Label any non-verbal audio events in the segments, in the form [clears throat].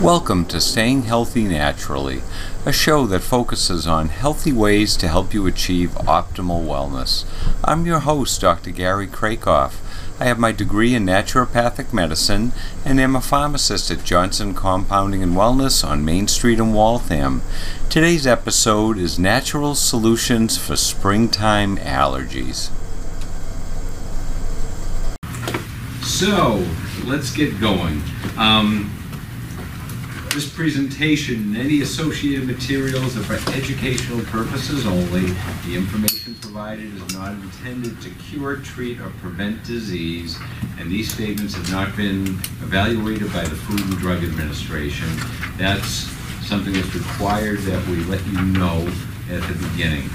Welcome to Staying Healthy Naturally, a show that focuses on healthy ways to help you achieve optimal wellness. I'm your host, Dr. Gary Kracoff. I have my degree in naturopathic medicine and am a pharmacist at Johnson Compounding and Wellness on Main Street in Waltham. Today's episode is Natural Solutions for Springtime Allergies. So, let's get going. Um, this presentation and any associated materials are for educational purposes only. The information provided is not intended to cure, treat, or prevent disease, and these statements have not been evaluated by the Food and Drug Administration. That's something that's required that we let you know at the beginning.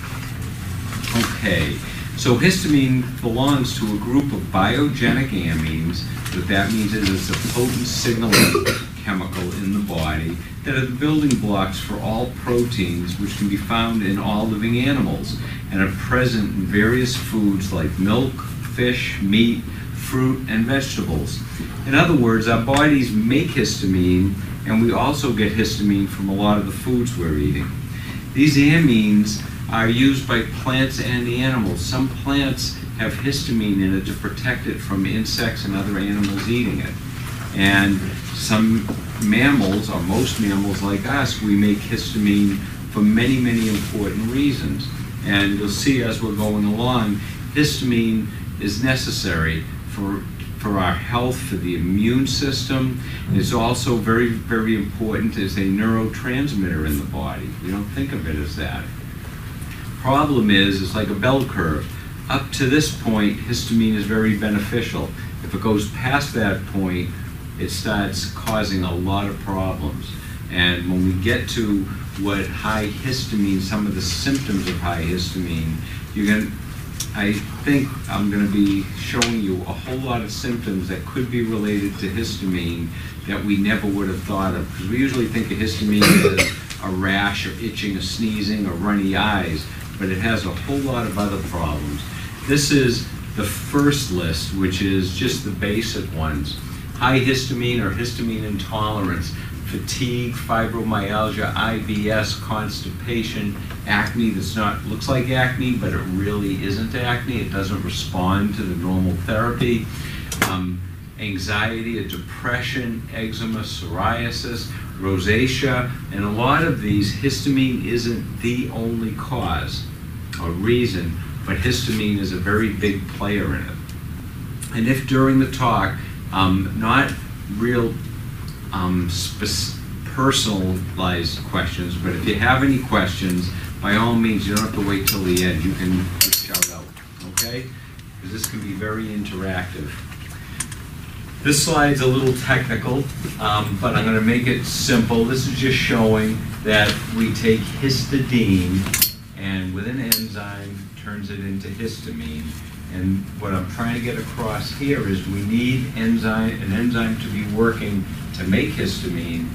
Okay, so histamine belongs to a group of biogenic amines. What that means is it's a potent signaling chemical in the body that are the building blocks for all proteins which can be found in all living animals and are present in various foods like milk, fish, meat, fruit, and vegetables. In other words, our bodies make histamine and we also get histamine from a lot of the foods we're eating. These amines are used by plants and animals. Some plants have histamine in it to protect it from insects and other animals eating it. And some mammals, or most mammals like us, we make histamine for many, many important reasons. And you'll see as we're going along, histamine is necessary for, for our health, for the immune system. It's also very, very important as a neurotransmitter in the body. We don't think of it as that. Problem is, it's like a bell curve. Up to this point, histamine is very beneficial. If it goes past that point, it starts causing a lot of problems. And when we get to what high histamine, some of the symptoms of high histamine, you're going I think I'm going to be showing you a whole lot of symptoms that could be related to histamine that we never would have thought of. Because we usually think of histamine as a rash or itching or sneezing or runny eyes, but it has a whole lot of other problems. This is the first list, which is just the basic ones high histamine or histamine intolerance, fatigue, fibromyalgia, IBS, constipation, acne that's not looks like acne, but it really isn't acne. It doesn't respond to the normal therapy. Um, anxiety, a depression, eczema, psoriasis, rosacea, and a lot of these, histamine isn't the only cause or reason, but histamine is a very big player in it. And if during the talk um, not real um, personalized questions, but if you have any questions, by all means, you don't have to wait till the end. You can shout out, okay? Because this can be very interactive. This slide's a little technical, um, but I'm going to make it simple. This is just showing that we take histidine and with an enzyme turns it into histamine and what I'm trying to get across here is we need enzyme, an enzyme to be working to make histamine.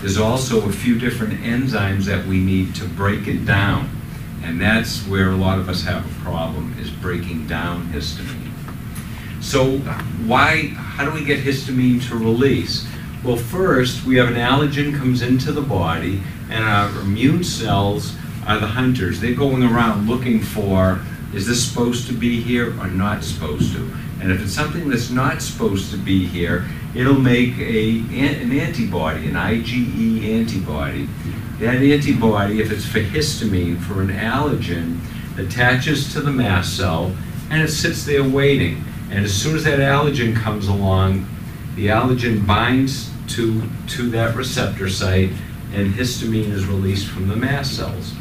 There's also a few different enzymes that we need to break it down. And that's where a lot of us have a problem, is breaking down histamine. So why, how do we get histamine to release? Well, first, we have an allergen comes into the body, and our immune cells are the hunters. They're going around looking for is this supposed to be here or not supposed to? And if it's something that's not supposed to be here, it'll make a, an antibody, an IgE antibody. That antibody, if it's for histamine, for an allergen, attaches to the mast cell and it sits there waiting. And as soon as that allergen comes along, the allergen binds to, to that receptor site and histamine is released from the mast cells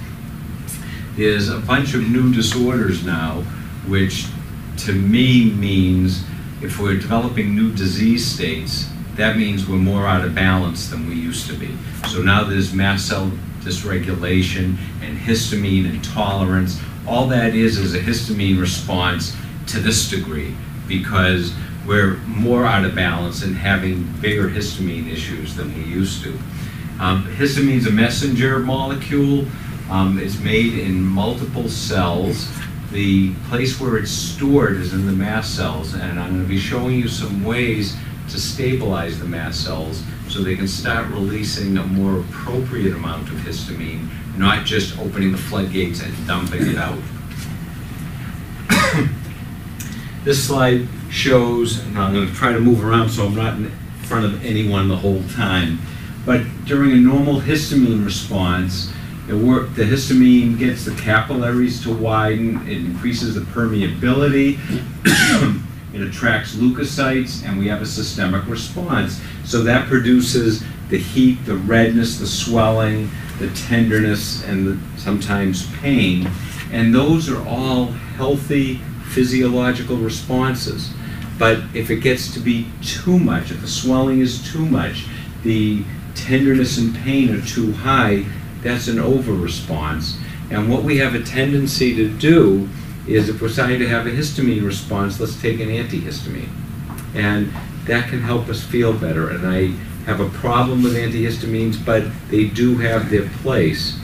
is a bunch of new disorders now, which to me means if we're developing new disease states, that means we're more out of balance than we used to be. So now there's mast cell dysregulation and histamine intolerance. All that is is a histamine response to this degree because we're more out of balance and having bigger histamine issues than we used to. Um, histamine is a messenger molecule um, made in multiple cells. The place where it's stored is in the mast cells, and I'm going to be showing you some ways to stabilize the mast cells so they can start releasing a more appropriate amount of histamine, not just opening the floodgates and dumping it out. [coughs] This slide shows, and I'm going to try to move around so I'm not in front of anyone the whole time, but during a normal histamine response, the, work, the histamine gets the capillaries to widen, it increases the permeability, [coughs] it attracts leukocytes, and we have a systemic response. So that produces the heat, the redness, the swelling, the tenderness, and the, sometimes pain. And those are all healthy physiological responses. But if it gets to be too much, if the swelling is too much, the tenderness and pain are too high, that's an over response. And what we have a tendency to do is if we're starting to have a histamine response, let's take an antihistamine. And that can help us feel better. And I have a problem with antihistamines, but they do have their place.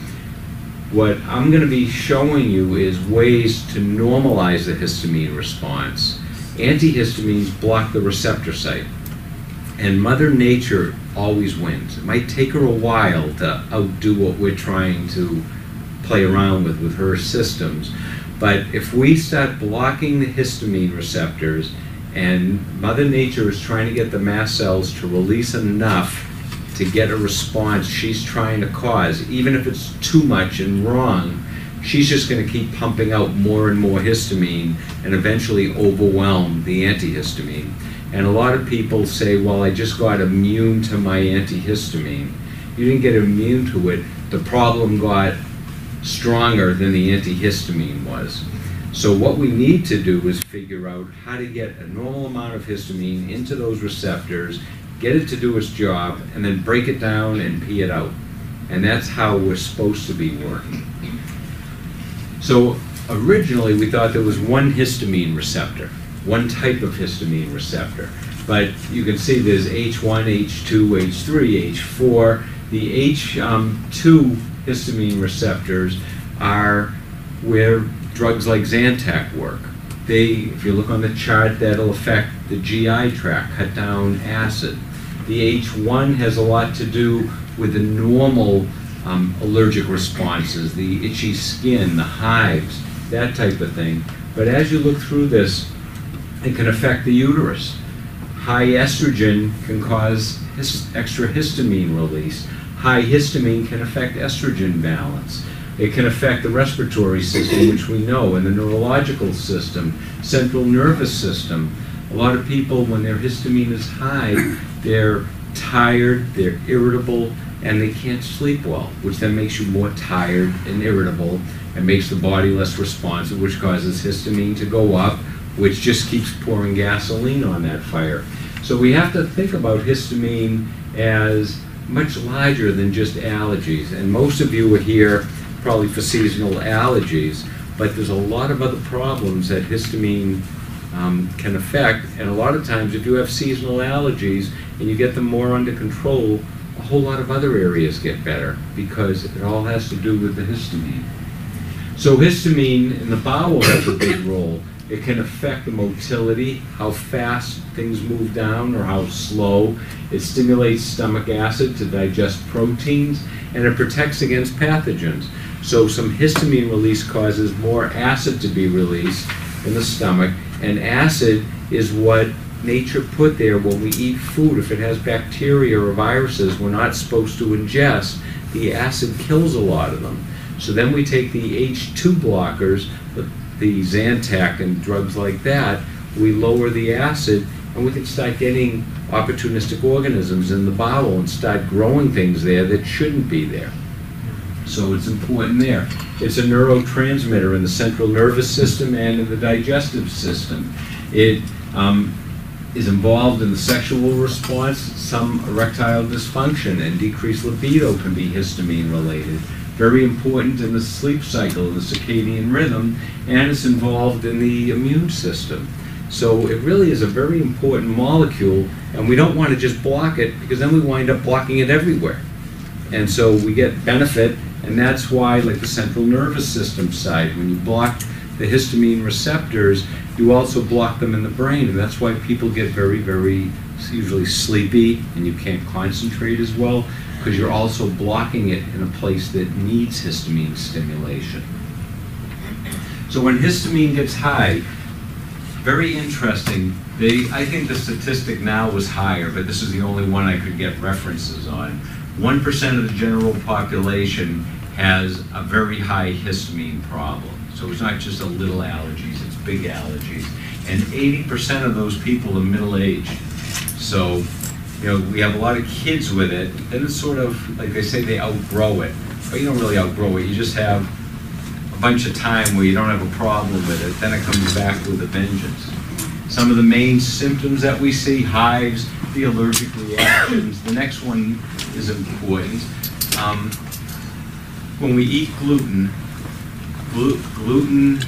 What I'm going to be showing you is ways to normalize the histamine response. Antihistamines block the receptor site, and Mother Nature always wins. It might take her a while to outdo what we're trying to play around with with her systems, but if we start blocking the histamine receptors, and Mother Nature is trying to get the mast cells to release enough to get a response she's trying to cause, even if it's too much and wrong, she's just going to keep pumping out more and more histamine and eventually overwhelm the antihistamine. And a lot of people say, well, I just got immune to my antihistamine. You didn't get immune to it. The problem got stronger than the antihistamine was. So what we need to do is figure out how to get a normal amount of histamine into those receptors get it to do its job, and then break it down and pee it out. And that's how we're supposed to be working. So originally we thought there was one histamine receptor, one type of histamine receptor. But you can see there's H1, H2, H3, H4. The H2 um, histamine receptors are where drugs like Zantac work. They, if you look on the chart, that'll affect the GI tract, cut down acid. The H1 has a lot to do with the normal um, allergic responses, the itchy skin, the hives, that type of thing. But as you look through this, it can affect the uterus. High estrogen can cause his, extra histamine release. High histamine can affect estrogen balance. It can affect the respiratory system, which we know, and the neurological system, central nervous system. A lot of people, when their histamine is high, they're tired, they're irritable, and they can't sleep well, which then makes you more tired and irritable and makes the body less responsive, which causes histamine to go up, which just keeps pouring gasoline on that fire. So we have to think about histamine as much larger than just allergies. And most of you are here probably for seasonal allergies, but there's a lot of other problems that histamine um, can affect. And a lot of times, if you have seasonal allergies and you get them more under control, a whole lot of other areas get better because it all has to do with the histamine. So histamine in the bowel has a big role. It can affect the motility, how fast things move down or how slow. It stimulates stomach acid to digest proteins, and it protects against pathogens. So some histamine release causes more acid to be released in the stomach, and acid is what nature put there when we eat food. If it has bacteria or viruses we're not supposed to ingest, the acid kills a lot of them. So then we take the H2 blockers, the, Zantac and drugs like that, we lower the acid and we can start getting opportunistic organisms in the bowel and start growing things there that shouldn't be there. So it's important there. It's a neurotransmitter in the central nervous system and in the digestive system. It um, is involved in the sexual response, some erectile dysfunction, and decreased libido can be histamine related. Very important in the sleep cycle, the circadian rhythm, and it's involved in the immune system. So it really is a very important molecule, and we don't want to just block it because then we wind up blocking it everywhere. And so we get benefit and that's why, like the central nervous system side, when you block the histamine receptors, you also block them in the brain. And that's why people get very, very usually sleepy and you can't concentrate as well because you're also blocking it in a place that needs histamine stimulation. So when histamine gets high, very interesting. They, I think the statistic now was higher, but this is the only one I could get references on. 1% of the general population has a very high histamine problem. So it's not just a little allergies, it's big allergies. And 80% of those people are middle-aged. So, you know, we have a lot of kids with it, then it's sort of, like they say, they outgrow it. But you don't really outgrow it, you just have a bunch of time where you don't have a problem with it, then it comes back with a vengeance. Some of the main symptoms that we see, hives, the allergic reactions. The next one is important. Um, when we eat gluten, glu- gluten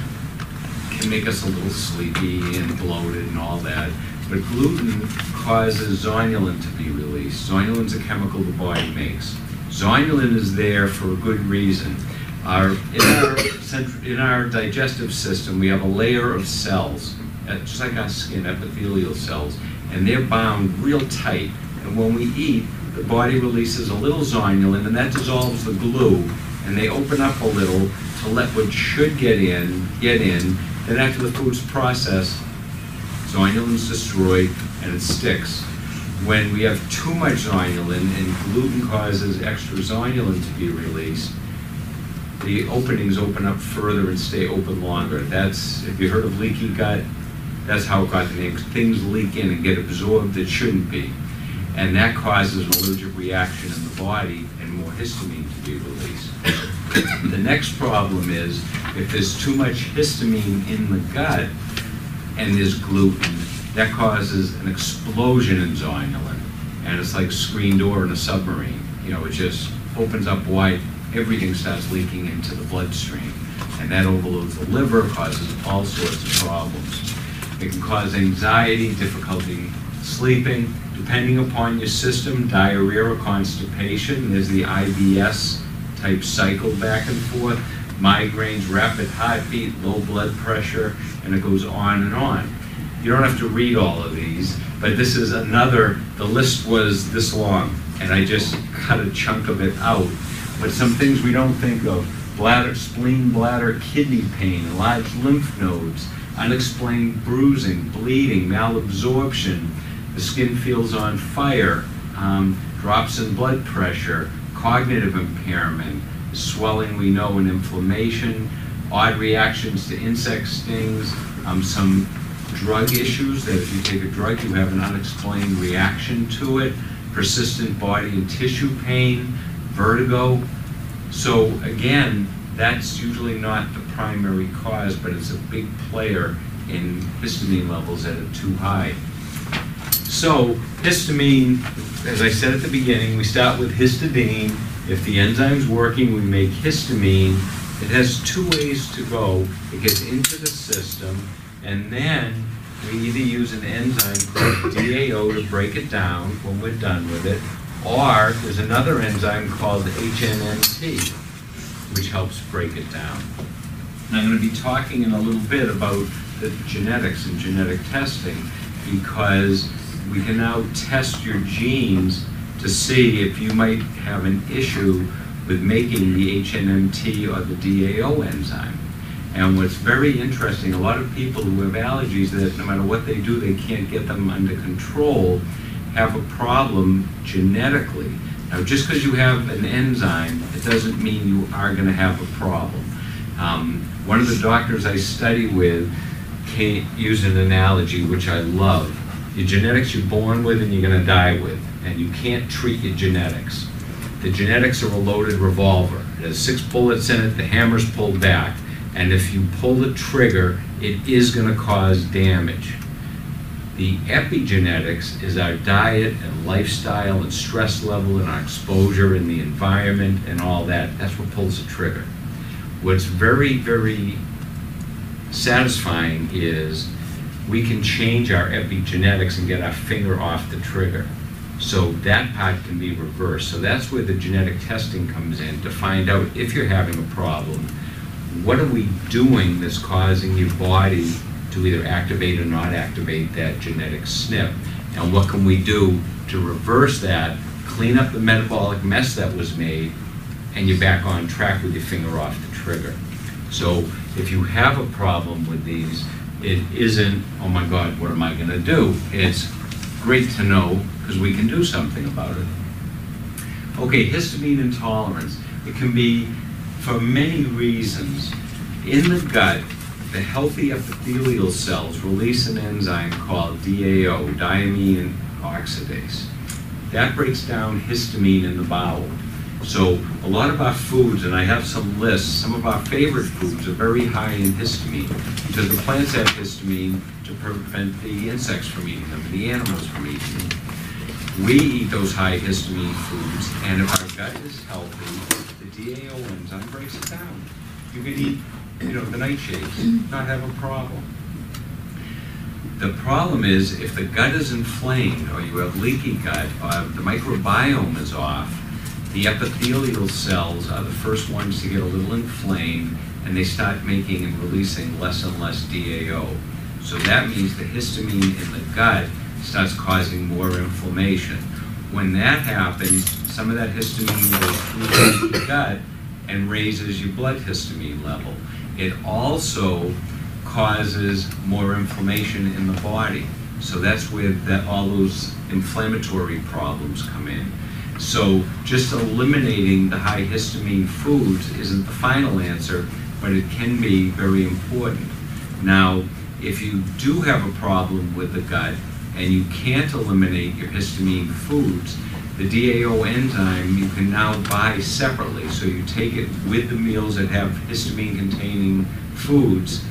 can make us a little sleepy and bloated and all that. But gluten causes zonulin to be released. Zonulin is a chemical the body makes. Zonulin is there for a good reason. Our, in, our, in our digestive system, we have a layer of cells, uh, just like our skin, epithelial cells, and they're bound real tight. And when we eat, the body releases a little zonulin, and that dissolves the glue, and they open up a little to let what should get in, get in. Then after the food's processed, zonulin's destroyed and it sticks. When we have too much zonulin and gluten causes extra zonulin to be released, the openings open up further and stay open longer. That's, if you heard of leaky gut? That's how it got the name. Things leak in and get absorbed that shouldn't be. And that causes an allergic reaction in the body and more histamine to be released. The next problem is if there's too much histamine in the gut and there's gluten, that causes an explosion in zonulin. And it's like screen door in a submarine. You know, it just opens up wide, everything starts leaking into the bloodstream. And that overloads the liver, causes all sorts of problems. It can cause anxiety, difficulty sleeping, depending upon your system, diarrhea or constipation. There's the IBS type cycle back and forth, migraines, rapid heartbeat, low blood pressure, and it goes on and on. You don't have to read all of these, but this is another, the list was this long, and I just cut a chunk of it out. But some things we don't think of, bladder, spleen, bladder, kidney pain, enlarged lymph nodes, unexplained bruising, bleeding, malabsorption, the skin feels on fire, um, drops in blood pressure, cognitive impairment, swelling we know and inflammation, odd reactions to insect stings, um, some drug issues that if you take a drug you have an unexplained reaction to it, persistent body and tissue pain, vertigo. So again, that's usually not the primary cause, but it's a big player in histamine levels that are too high. So histamine, as I said at the beginning, we start with histidine. If the enzyme's working, we make histamine. It has two ways to go. It gets into the system, and then we either use an enzyme called DAO to break it down when we're done with it, or there's another enzyme called HNMT, which helps break it down. And I'm going to be talking in a little bit about the genetics and genetic testing because we can now test your genes to see if you might have an issue with making the HNMT or the DAO enzyme. And what's very interesting, a lot of people who have allergies that no matter what they do, they can't get them under control, have a problem genetically. Now, just because you have an enzyme, it doesn't mean you are going to have a problem. Um, one of the doctors I study with came, used an analogy which I love. Your genetics you're born with and you're going to die with, and you can't treat your genetics. The genetics are a loaded revolver. It has six bullets in it, the hammer's pulled back, and if you pull the trigger, it is going to cause damage. The epigenetics is our diet and lifestyle and stress level and our exposure in the environment and all that. That's what pulls the trigger. What's very, very satisfying is we can change our epigenetics and get our finger off the trigger. So that part can be reversed. So that's where the genetic testing comes in to find out if you're having a problem. What are we doing that's causing your body to either activate or not activate that genetic SNP? And what can we do to reverse that, clean up the metabolic mess that was made, and you're back on track with your finger off the trigger. So if you have a problem with these, it isn't, oh my God, what am I gonna do? It's great to know, because we can do something about it. Okay, histamine intolerance. It can be for many reasons. In the gut, the healthy epithelial cells release an enzyme called DAO, diamine oxidase. That breaks down histamine in the bowel. So a lot of our foods, and I have some lists, some of our favorite foods are very high in histamine because the plants have histamine to prevent the insects from eating them and the animals from eating them. We eat those high histamine foods, and if our gut is healthy, the DAO enzyme breaks it down. You can eat, you know, the nightshades, not have a problem. The problem is if the gut is inflamed, or you have leaky gut, or the microbiome is off, the epithelial cells are the first ones to get a little inflamed, and they start making and releasing less and less DAO. So that means the histamine in the gut starts causing more inflammation. When that happens, some of that histamine goes through the gut and raises your blood histamine level. It also causes more inflammation in the body. So that's where that, all those inflammatory problems come in. So just eliminating the high histamine foods isn't the final answer, but it can be very important. Now, if you do have a problem with the gut, and you can't eliminate your histamine foods, the DAO enzyme you can now buy separately. So you take it with the meals that have histamine containing foods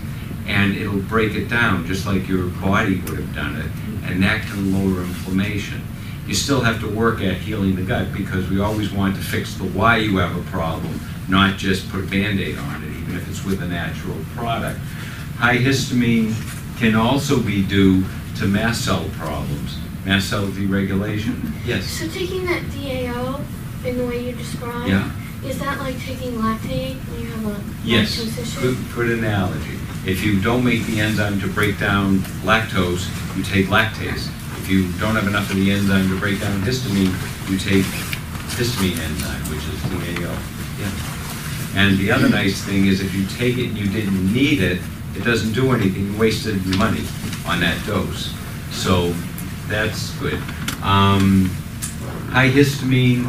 and it'll break it down just like your body would have done it. And that can lower inflammation. You still have to work at healing the gut because we always want to fix the why you have a problem, not just put a band-aid on it, even if it's with a natural product. High histamine can also be due to mast cell problems, mast cell deregulation. Yes. So taking that DAO in the way you described, Yeah. is that like taking lactate when you have a Yes. lactose issue? Good, good analogy. If you don't make the enzyme to break down lactose, you take lactase. You don't have enough of the enzyme to break down histamine, you take histamine enzyme, which is DAO. Yeah. And the other nice thing is if you take it and you didn't need it, it doesn't do anything. You wasted money on that dose. So that's good. Um, high histamine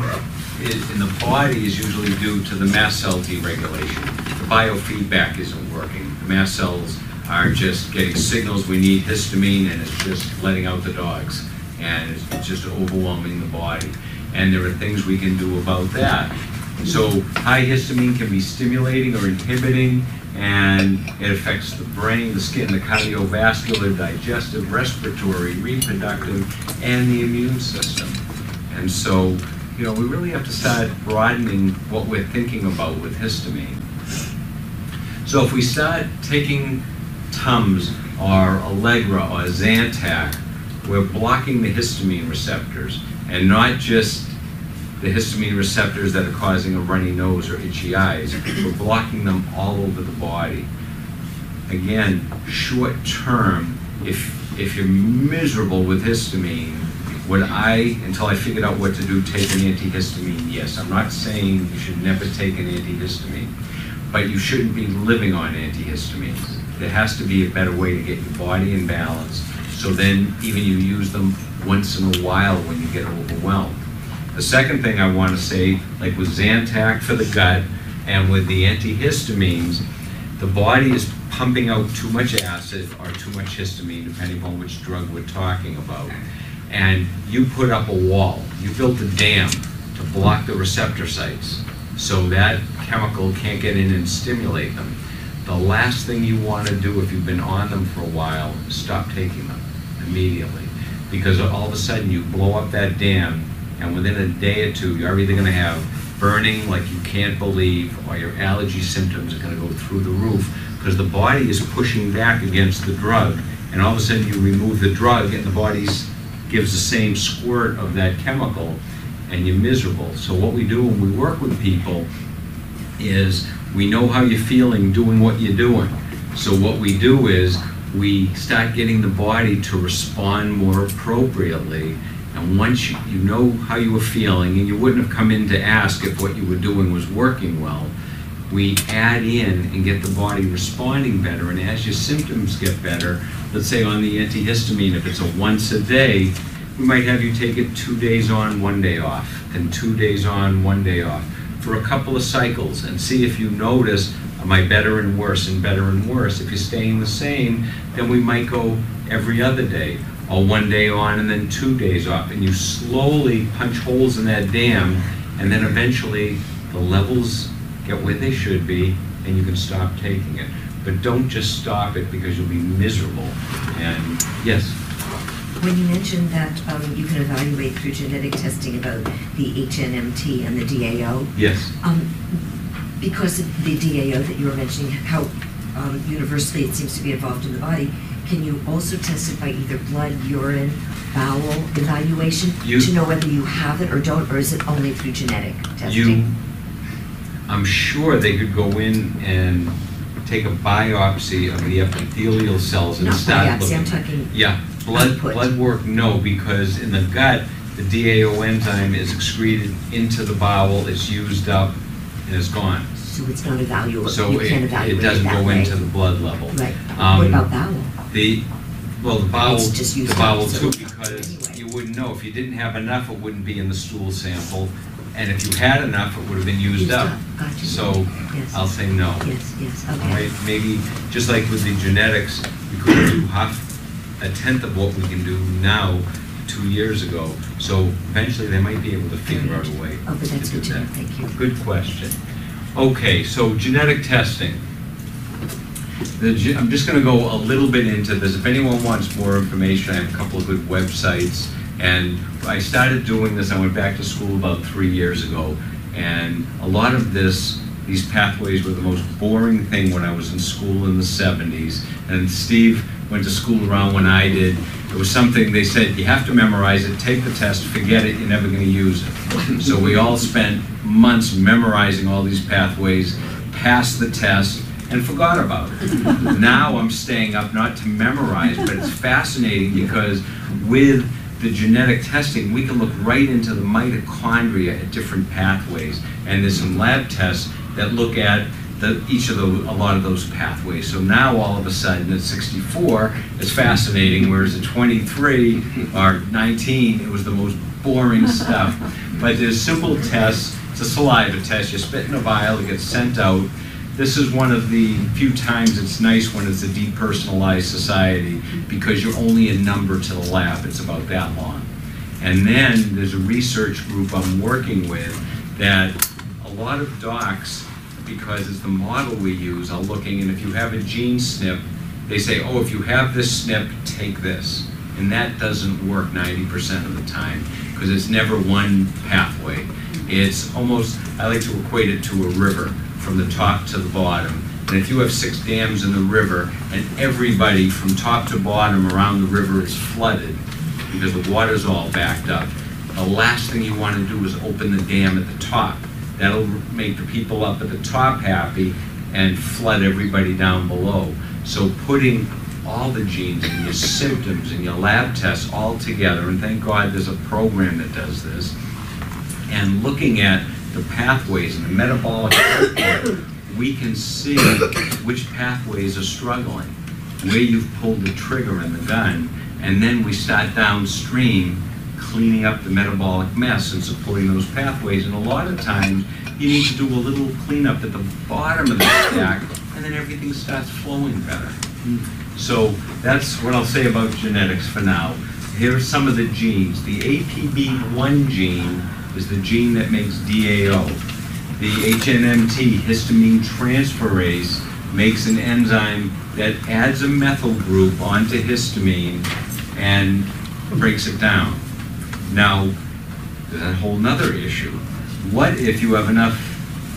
in the body is usually due to the mast cell deregulation. The biofeedback isn't working. The mast cells are just getting signals we need histamine and it's just letting out the dogs. And it's just overwhelming the body. And there are things we can do about that. So high histamine can be stimulating or inhibiting and it affects the brain, the skin, the cardiovascular, digestive, respiratory, reproductive, and the immune system. And so, you know, we really have to start broadening what we're thinking about with histamine. So if we start taking Tums or Allegra or Zantac, we're blocking the histamine receptors and not just the histamine receptors that are causing a runny nose or itchy eyes. We're blocking them all over the body. Again, short term, if, if you're miserable with histamine, would I, until I figured out what to do, take an antihistamine? Yes. I'm not saying you should never take an antihistamine, but you shouldn't be living on antihistamines. There has to be a better way to get your body in balance, so then even you use them once in a while when you get overwhelmed. The second thing I want to say, like with Zantac for the gut and with the antihistamines, the body is pumping out too much acid or too much histamine, depending on which drug we're talking about. And you put up a wall, you built a dam to block the receptor sites so that chemical can't get in and stimulate them. The last thing you want to do if you've been on them for a while is stop taking them immediately. Because all of a sudden you blow up that dam and within a day or two, you're either going to have burning like you can't believe, or your allergy symptoms are going to go through the roof because the body is pushing back against the drug, and all of a sudden you remove the drug, and the body gives the same squirt of that chemical, and you're miserable. So what we do when we work with people is we know how you're feeling doing what you're doing. So what we do is we start getting the body to respond more appropriately. And once you, know how you were feeling, and you wouldn't have come in to ask if what you were doing was working well, we add in and get the body responding better. And as your symptoms get better, let's say on the antihistamine, if it's a once a day, we might have you take it two days on, one day off, and two days on, one day off, for a couple of cycles, and see if you notice, am I better and worse and better and worse? If you're staying the same, then we might go every other day, or one day on and then two days off, and you slowly punch holes in that dam, and then eventually the levels get where they should be, and you can stop taking it. But don't just stop it because you'll be miserable. And, yes? When you mentioned that um, you can evaluate through genetic testing about the HNMT and the DAO, Yes. um, because of the DAO that you were mentioning, how um, universally it seems to be involved in the body, can you also test it by either blood, urine, bowel evaluation You- to know whether you have it or don't, or is it only through genetic testing? You? I'm sure they could go in and take a biopsy of the epithelial cells and Not start biopsy, looking. I'm talking Yeah, blood, Output. blood work, no, because in the gut, the DAO enzyme is excreted into the bowel, it's used up, and it's gone. So it's not evaluable, So you it, can't evaluate it doesn't that go way. into the blood level. Right. Um, What about bowel? The, well, the bowel, It's just used the up, bowel so too, because anyway. you wouldn't know, if you didn't have enough, it wouldn't be in the stool sample, and if you had enough, it would have been used up. Gotcha. So, Yes. I'll say no. Yes, yes, All okay. right, maybe, just like with the genetics, we couldn't do half, a tenth of what we can do now, two years ago. So eventually, they might be able to figure out a way Oh, but that's to do good to know, that. thank you. Good question. Okay, so genetic testing. The, ge- I'm just gonna go a little bit into this. If anyone wants more information, I have a couple of good websites. And I started doing this, I went back to school about three years ago. And a lot of this, these pathways were the most boring thing when I was in school in the seventies. And Steve went to school around when I did. It was something, they said, you have to memorize it, take the test, forget it, you're never gonna use it. So we all spent months memorizing all these pathways, passed the test, and forgot about it. [laughs] Now I'm staying up not to memorize, but it's fascinating because with the genetic testing, we can look right into the mitochondria at different pathways. And there's some lab tests that look at the, each of those, a lot of those pathways. So now all of a sudden at 64, it's fascinating, whereas at 23 or 19, it was the most boring [laughs] stuff. But there's simple tests. It's a saliva test. You spit in a vial, it gets sent out. This is one of the few times it's nice when it's a depersonalized society because you're only a number to the lab. It's about that long. And then there's a research group I'm working with that a lot of docs, because it's the model we use, are looking, and if you have a gene SNP, they say, oh, if you have this SNP, take this. And that doesn't work 90% of the time because it's never one pathway. It's almost, I like to equate it to a river from the top to the bottom. And if you have six dams in the river and everybody from top to bottom around the river is flooded because the water's all backed up, the last thing you want to do is open the dam at the top. That'll make the people up at the top happy and flood everybody down below. So putting all the genes and your symptoms and your lab tests all together, and thank God there's a program that does this, and looking at the pathways and the metabolic we can see which pathways are struggling, where you've pulled the trigger and the gun, and then we start downstream cleaning up the metabolic mess and supporting those pathways. And a lot of times, you need to do a little cleanup at the bottom of the stack, and then everything starts flowing better. Hmm. So that's what I'll say about genetics for now. Here are some of the genes. The APB1 gene is the gene that makes DAO. The HNMT, histamine transferase, makes an enzyme that adds a methyl group onto histamine and breaks it down. Now, there's a whole nother issue. What if you have enough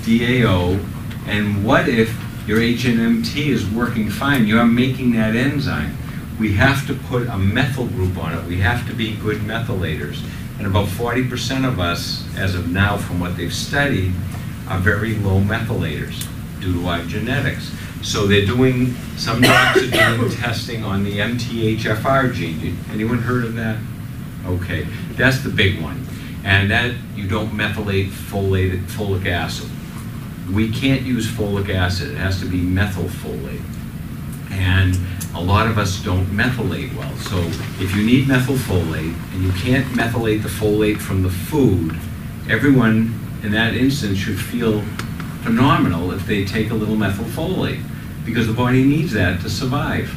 DAO, and what if your HNMT is working fine? You are making that enzyme. We have to put a methyl group on it. We have to be good methylators. And about 40% of us, as of now, from what they've studied, are very low methylators due to our genetics. So they're doing, some docs [coughs] testing on the MTHFR gene. Anyone heard of that? Okay, that's the big one. And that, you don't methylate folate, folic acid. We can't use folic acid, it has to be methylfolate. And a lot of us don't methylate well. So if you need methylfolate and you can't methylate the folate from the food, everyone in that instance should feel phenomenal if they take a little methylfolate because the body needs that to survive.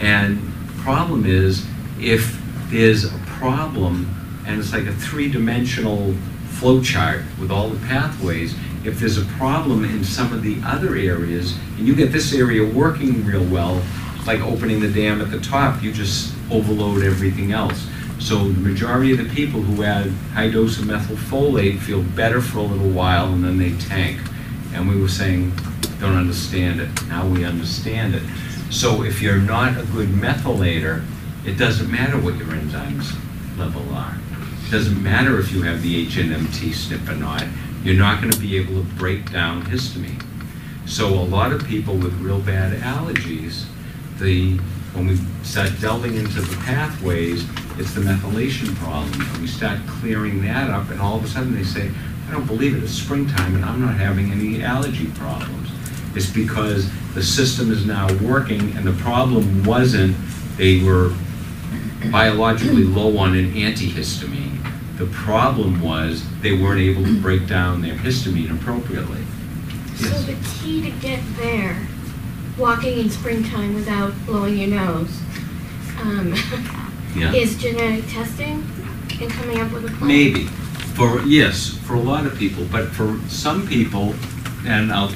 And problem is if there's a problem and it's like a three-dimensional flow chart with all the pathways, if there's a problem in some of the other areas and you get this area working real well, like opening the dam at the top, you just overload everything else. So the majority of the people who add high dose of methylfolate feel better for a little while and then they tank. And we were saying, don't understand it. Now we understand it. So if you're not a good methylator, it doesn't matter what your enzymes level are. It doesn't matter if you have the HNMT SNP or not. You're not going to be able to break down histamine. So a lot of people with real bad allergies, the when we start delving into the pathways, it's the methylation problem. We start clearing that up, and all of a sudden they say, I don't believe it, it's springtime and I'm not having any allergy problems. It's because the system is now working, and the problem wasn't they were biologically low on an antihistamine. The problem was they weren't able to break down their histamine appropriately. So the key to get there, walking in springtime without blowing your nose, um, Yeah. is genetic testing and coming up with a plan. Maybe. For, yes, for a lot of people, but for some people, and I'll,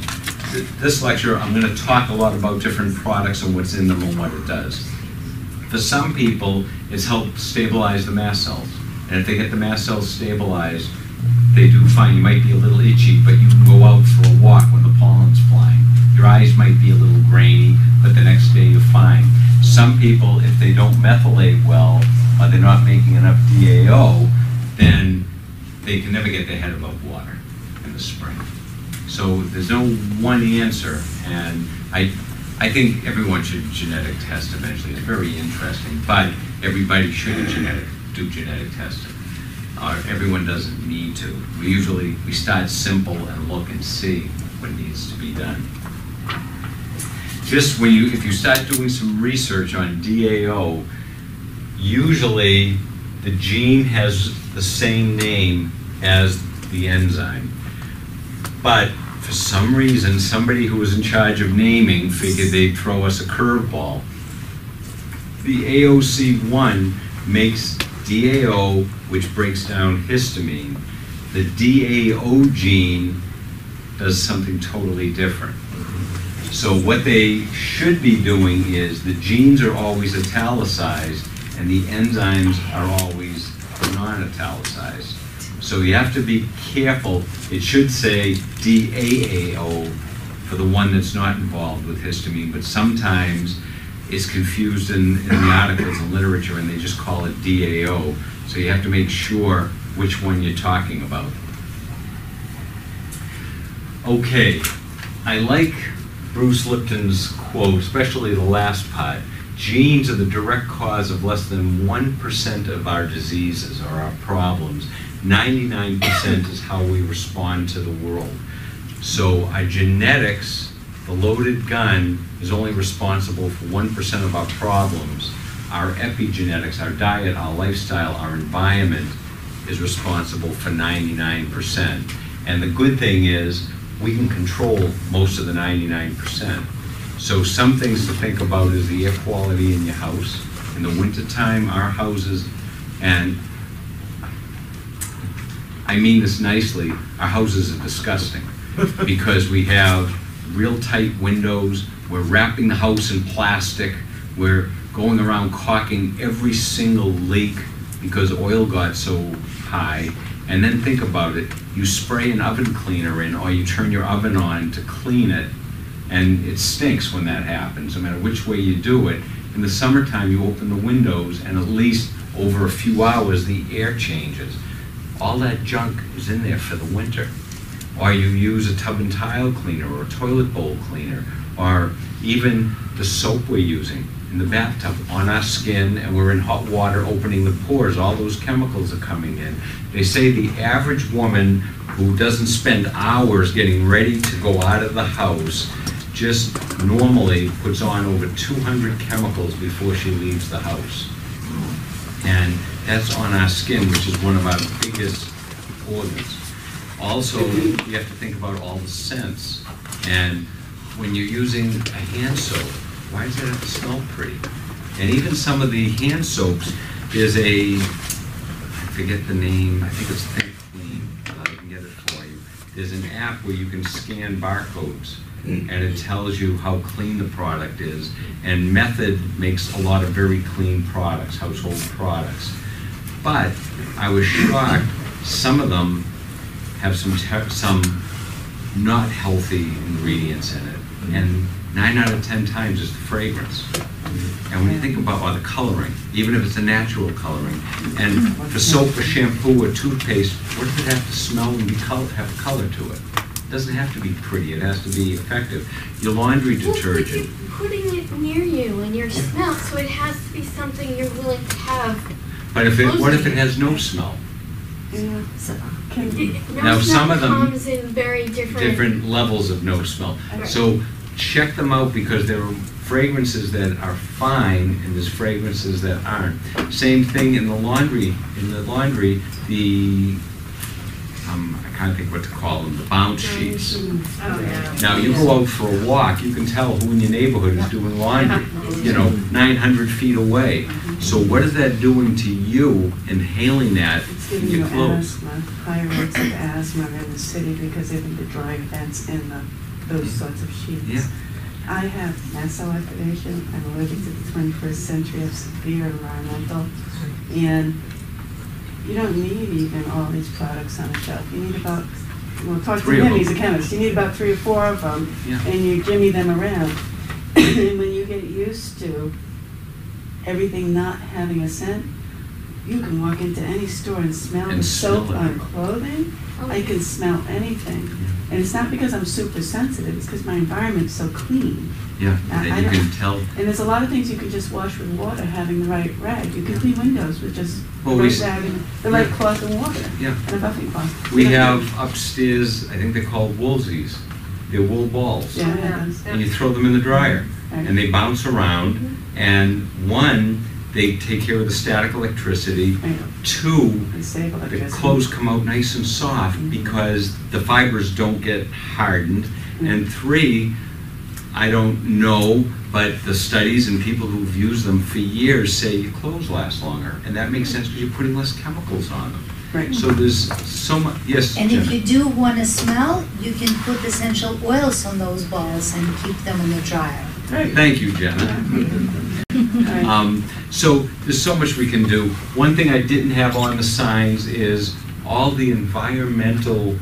this lecture, I'm gonna talk a lot about different products and what's in them and what it does. For some people, it's helped stabilize the mast cells. And if they get the mast cells stabilized, they do fine. You might be a little itchy, but you can go out for a walk when the pollen's flying. Your eyes might be a little grainy, but the next day you're fine. Some people, if they don't methylate well, or they're not making enough DAO, then they can never get their head above water in the spring. So there's no one answer, and I, I think everyone should genetic test eventually. It's very interesting, but everybody should genetic, do genetic testing. Uh, everyone doesn't need to. We usually, we start simple and look and see what needs to be done. Just when you, if you start doing some research on DAO, usually the gene has the same name as the enzyme. But for some reason, somebody who was in charge of naming figured they'd throw us a curveball. The AOC1 makes DAO, which breaks down histamine. The DAO gene does something totally different. So what they should be doing is the genes are always italicized and the enzymes are always non-italicized. So you have to be careful. It should say DAAO for the one that's not involved with histamine, but sometimes it's confused in, in the articles and literature and they just call it DAO. So you have to make sure which one you're talking about. Okay, I like Bruce Lipton's quote, especially the last part. Genes are the direct cause of less than 1% of our diseases or our problems. 99% is how we respond to the world. So our genetics, the loaded gun, is only responsible for 1% of our problems. Our epigenetics, our diet, our lifestyle, our environment is responsible for 99%. And the good thing is, we can control most of the 99%. So some things to think about is the air quality in your house. In the wintertime, our houses, and I mean this nicely, our houses are disgusting [laughs] because we have real tight windows, we're wrapping the house in plastic, we're going around caulking every single leak because oil got so high. And then think about it, you spray an oven cleaner in or you turn your oven on to clean it, and it stinks when that happens, no matter which way you do it. In the summertime, you open the windows and at least over a few hours, the air changes. All that junk is in there for the winter. or you use a tub and tile cleaner or a toilet bowl cleaner, or even the soap we're using in the bathtub on our skin and we're in hot water opening the pores, all those chemicals are coming in. They say the average woman who doesn't spend hours getting ready to go out of the house just normally puts on over 200 chemicals before she leaves the house. And that's on our skin, which is one of our biggest organs. Also, you have to think about all the scents. And when you're using a hand soap, why does it have to smell pretty? And even some of the hand soaps, there's a, I forget the name, I think it's Think Clean, I can get it for you. There's an app where you can scan barcodes, Mm. and it tells you how clean the product is. And Method makes a lot of very clean products, household products. But I was shocked, some of them have some, some not healthy ingredients in it. Mm. And nine out of 10 times is the fragrance. Mm. And when you think about all the coloring, even if it's a natural coloring, and for soap or shampoo or toothpaste, what does it have to smell and be color, have color to it? It doesn't have to be pretty, it has to be effective. Your laundry Well, but detergent, you're putting it near you and your smell, so it has to be something you're willing to have. but if it, what if it has no smell? Yeah, So, can, No Now, some of them- comes in very different. different levels of no smell. Right. So check them out because there are fragrances that are fine and there's fragrances that aren't. Same thing in the laundry, in the laundry, the, um, I can't think what to call them, the bounce sheets. oh, yeah. Now, you go out for a walk, you can tell who in your neighborhood is doing laundry, you know, nine hundred feet away. So what is that doing to you inhaling that It's in giving you your clothes? asthma, higher rates of asthma in the city because of the dry vents in the, those sorts of sheets. Yeah. I have cell activation, I'm allergic to the twenty-first century, I have severe environmental, and you don't need even all these products on the shelf. You need about, well, talk to Three of him, he's a chemist, you need about three or four of them, Yeah. and you jimmy them around. [coughs] And when you get used to everything not having a scent, you can walk into any store and smell And the soap smell it. on clothing. Oh, I can smell anything. And it's not because I'm super sensitive, it's because my environment's so clean. Yeah, I- and I you don't- can tell And there's a lot of things you can just wash with water, having the right rag. You can clean windows with just the Well, we right s- rag and the right yeah. cloth and water. Yeah. And a buffing cloth. We You have upstairs, I think they're called woolsies. They're wool balls. Yeah, I have those. And you throw them in the dryer. Right. And they bounce around. And one, they take care of the static electricity. Right. Two, They save the electricity. clothes come out nice and soft Mhm. because the fibers don't get hardened. And three, I don't know, but the studies and people who've used them for years say your clothes last longer. And that makes sense because you're putting less chemicals on them. Right. So there's so much, yes, And if you do want to smell, you can put essential oils on those balls and keep them in the dryer. Right. Thank you, Jenna. Right. Um, So there's so much we can do. One thing I didn't have on the signs is all the environmental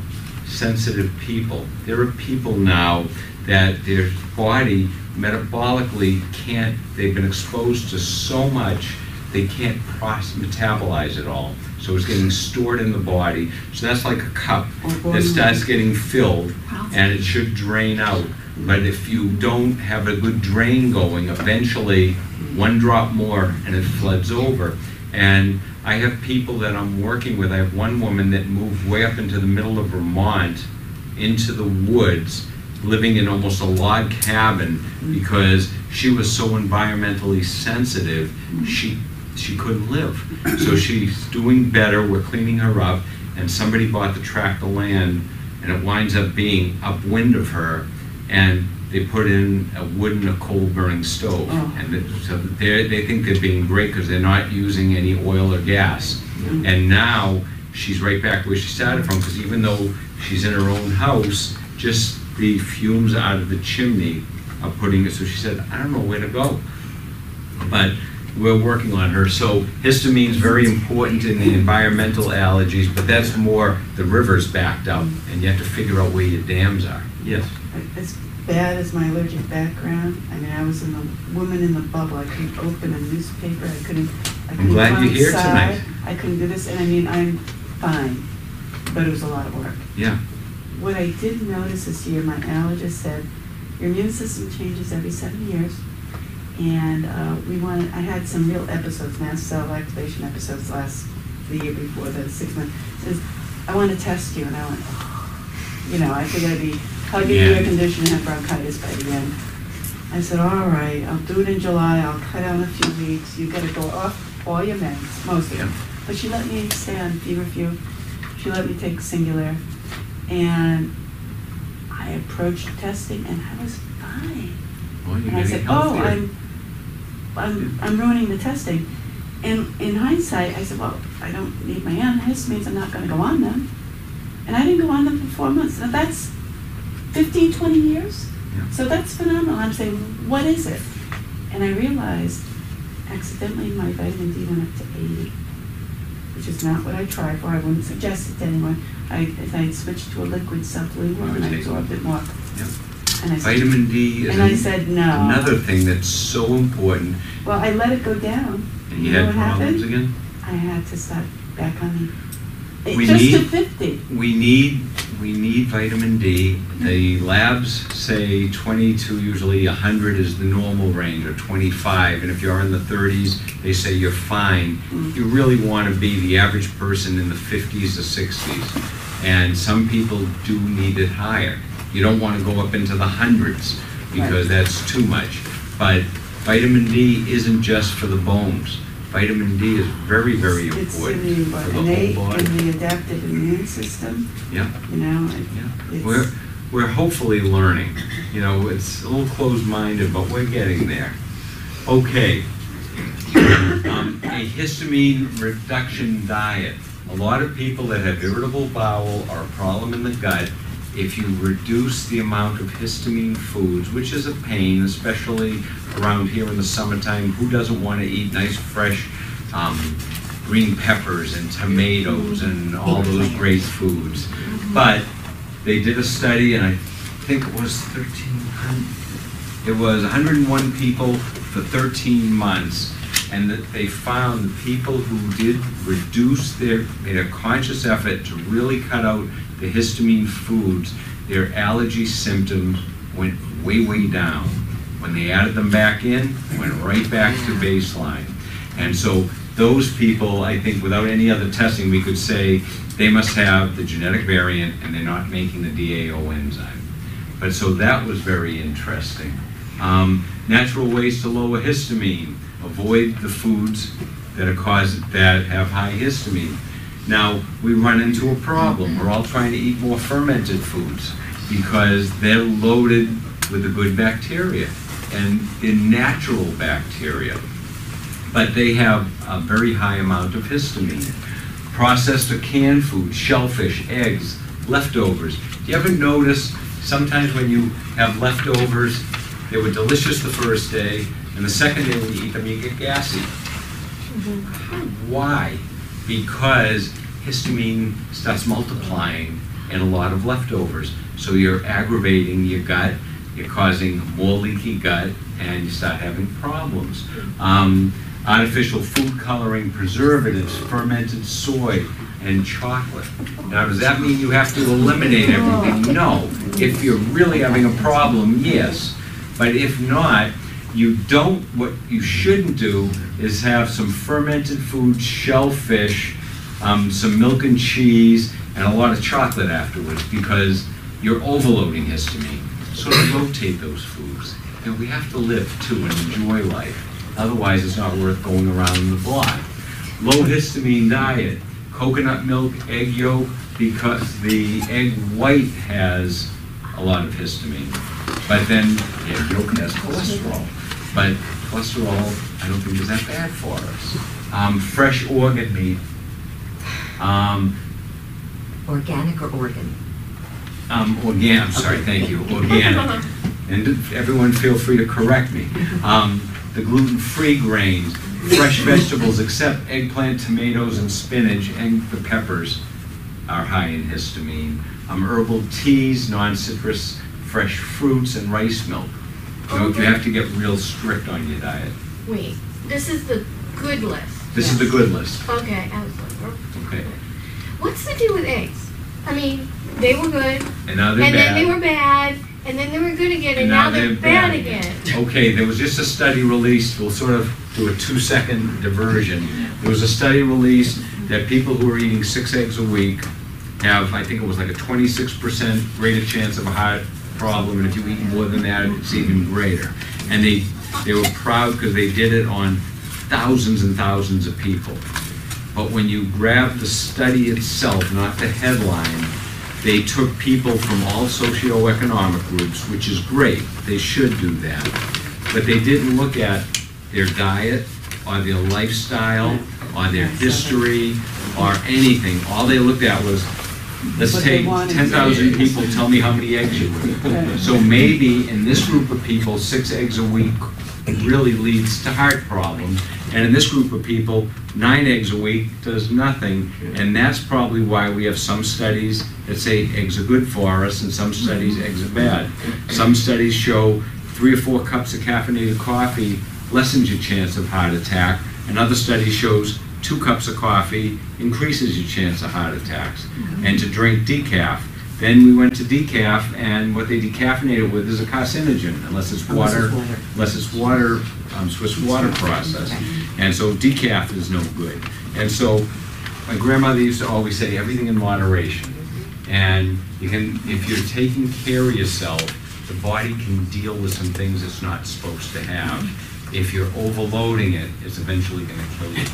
sensitive people. There are people now that their body metabolically can't, they've been exposed to so much, they can't process, metabolize it all. So it's getting stored in the body. So that's like a cup oh, that starts getting filled and it should drain out. But if you don't have a good drain going, eventually one drop more and it floods over. And I have people that I'm working with. I have one woman that moved way up into the middle of Vermont, into the woods, living in almost a log cabin mm-hmm. because she was so environmentally sensitive. Mm-hmm. She she couldn't live. So she's doing better. We're cleaning her up, and somebody bought the tract of land, and it winds up being upwind of her, and they put in a wood and a coal burning stove, Oh. and it- so they they think they're being great because they're not using any oil or gas. Mm-hmm. And now she's right back where she started from because even though she's in her own house, just the fumes out of the chimney are putting it. So she said, I don't know where to go but we're working on her. So histamine is very important in the environmental allergies, but that's more the river's backed up, and you have to figure out where your dams are. Yes. As bad as my allergic background, I mean, I was in the, woman in the bubble, I couldn't open a newspaper, I couldn't, I couldn't glad go you're here tonight. I couldn't do this, and I mean, I'm fine, but it was a lot of work. Yeah. what I did notice this year, my allergist said, your immune system changes every seven years. And uh, we wanted, I had some real episodes, mast cell activation episodes last, the year before, the six months. Says, I want to test you. And I went, oh. you know, I figured I'd be hugging Yeah. your condition and have bronchitis by the end. I said, all right, I'll do it in July. I'll cut out a few weeks. You got to go off all your meds, most of them. But she let me stay on feverfew. She let me take Singulair. And I approached testing and I was fine. Well, you're And I getting said, oh, healthier. I'm, I'm, I'm ruining the testing. And in hindsight, I said, well, I don't need my antihistamines, I'm not gonna go on them. And I didn't go on them for four months. Now that's 15, 20 years? Yeah. So that's phenomenal. I'm saying, what is it? And I realized accidentally my vitamin D went up to 80, which is not what I try for. I wouldn't suggest it to anyone. I, if I switched to a liquid supplement, and I absorbed it more. Yeah. And I said, Vitamin D is and I said, no. another thing that's so important. Well, I let it go down. And you know had what problems happened? again? I had to start back on the, We just to need- fifty. We need, we need vitamin D. The labs say 20 to usually 100 is the normal range, or 25. And if you're in the 30s, they say you're fine. Mm. You really want to be the average person in the 50s or 60s. And some people do need it higher. You don't want to go up into the hundreds because that's too much. But vitamin D isn't just for the bones. Vitamin D is very, very It's important in the for the innate whole and body. the adaptive immune system, Yeah. you know, it- Yeah, it's. we're, we're hopefully learning. You know, it's a little closed-minded, but we're getting there. Okay. [coughs] Um, A histamine reduction diet. A lot of people that have irritable bowel or a problem in the gut, if you reduce the amount of histamine foods, which is a pain, especially around here in the summertime, who doesn't want to eat nice, fresh, um, green peppers and tomatoes and all those great foods? But they did a study, and I think it was 1,300, it was 101 people for 13 months, and that they found the people who did reduce their, made a conscious effort to really cut out the histamine foods, their allergy symptoms went way, way down. When they added them back in, went right back to baseline. And so those people, I think, without any other testing, we could say they must have the genetic variant and they're not making the DAO enzyme. But so that was very interesting. Um, natural ways to lower histamine, avoid the foods that are caused, that have high histamine. Now, we run into a problem. We're all trying to eat more fermented foods because they're loaded with the good bacteria and in natural bacteria but they have a very high amount of histamine. Processed or canned food, shellfish, eggs, leftovers. Do you ever notice sometimes when you have leftovers, they were delicious the first day, and the second day when you eat them, you get gassy? Mm-hmm. Why? Because histamine starts multiplying in a lot of leftovers. So you're aggravating your gut, you're causing more leaky gut, and you start having problems. Um, artificial food coloring, preservatives, fermented soy, and chocolate. Now, does that mean you have to eliminate everything? No. If you're really having a problem, yes. But if not, you don't, what you shouldn't do is have some fermented food, shellfish, um, some milk and cheese, and a lot of chocolate afterwards because you're overloading histamine. Of rotate those foods. And we have to live too and enjoy life. Otherwise, it's not worth going around in the block. Low histamine diet, coconut milk, egg yolk, because the egg white has a lot of histamine. But then the egg yolk has cholesterol. But cholesterol, I don't think is that bad for us. Um, fresh organ meat. Um, Organic or organ? um, organic, I'm sorry, thank you, organic. [laughs] And everyone feel free to correct me. Um, the gluten-free grains, fresh [laughs] vegetables except eggplant, tomatoes, and spinach, and the peppers are high in histamine. Um, herbal teas, non-citrus, fresh fruits, and rice milk. You know, you have to get real strict on your diet. Wait, this is the good list. This is the good list, Okay, I was like, oh. okay? What's the deal with eggs? I mean, they were good, And now they're and then they bad. were bad, and then they were good again, and now they're bad again. Okay, there was just a study released, we'll sort of do a two-second diversion. There was a study released that people who are eating six eggs a week have, I think it was like a twenty-six percent greater chance of a heart problem, and if you eat more than that, it's even greater. And they, they were proud because they did it on thousands and thousands of people. But when you grab the study itself, not the headline, they took people from all socioeconomic groups, which is great, they should do that. But they didn't look at their diet, or their lifestyle, or their history, or anything. All they looked at was, let's What take ten thousand people, tell me how many eggs you eat. Right. So maybe in this group of people, six eggs a week really leads to heart problems. And in this group of people, nine eggs a week does nothing. And that's probably why we have some studies that say eggs are good for us and some studies eggs are bad. Some studies show three or four cups of caffeinated coffee lessens your chance of heart attack. Another study shows two cups of coffee increases your chance of heart attacks. And to drink decaf. Then we went to decaf, and what they decaffeinate it with is a carcinogen, unless it's water, unless it's water, um, Swiss water process. And so decaf is no good. And so my grandmother used to always say, everything in moderation. And you can, if you're taking care of yourself, the body can deal with some things it's not supposed to have. If you're overloading it, it's eventually gonna kill you.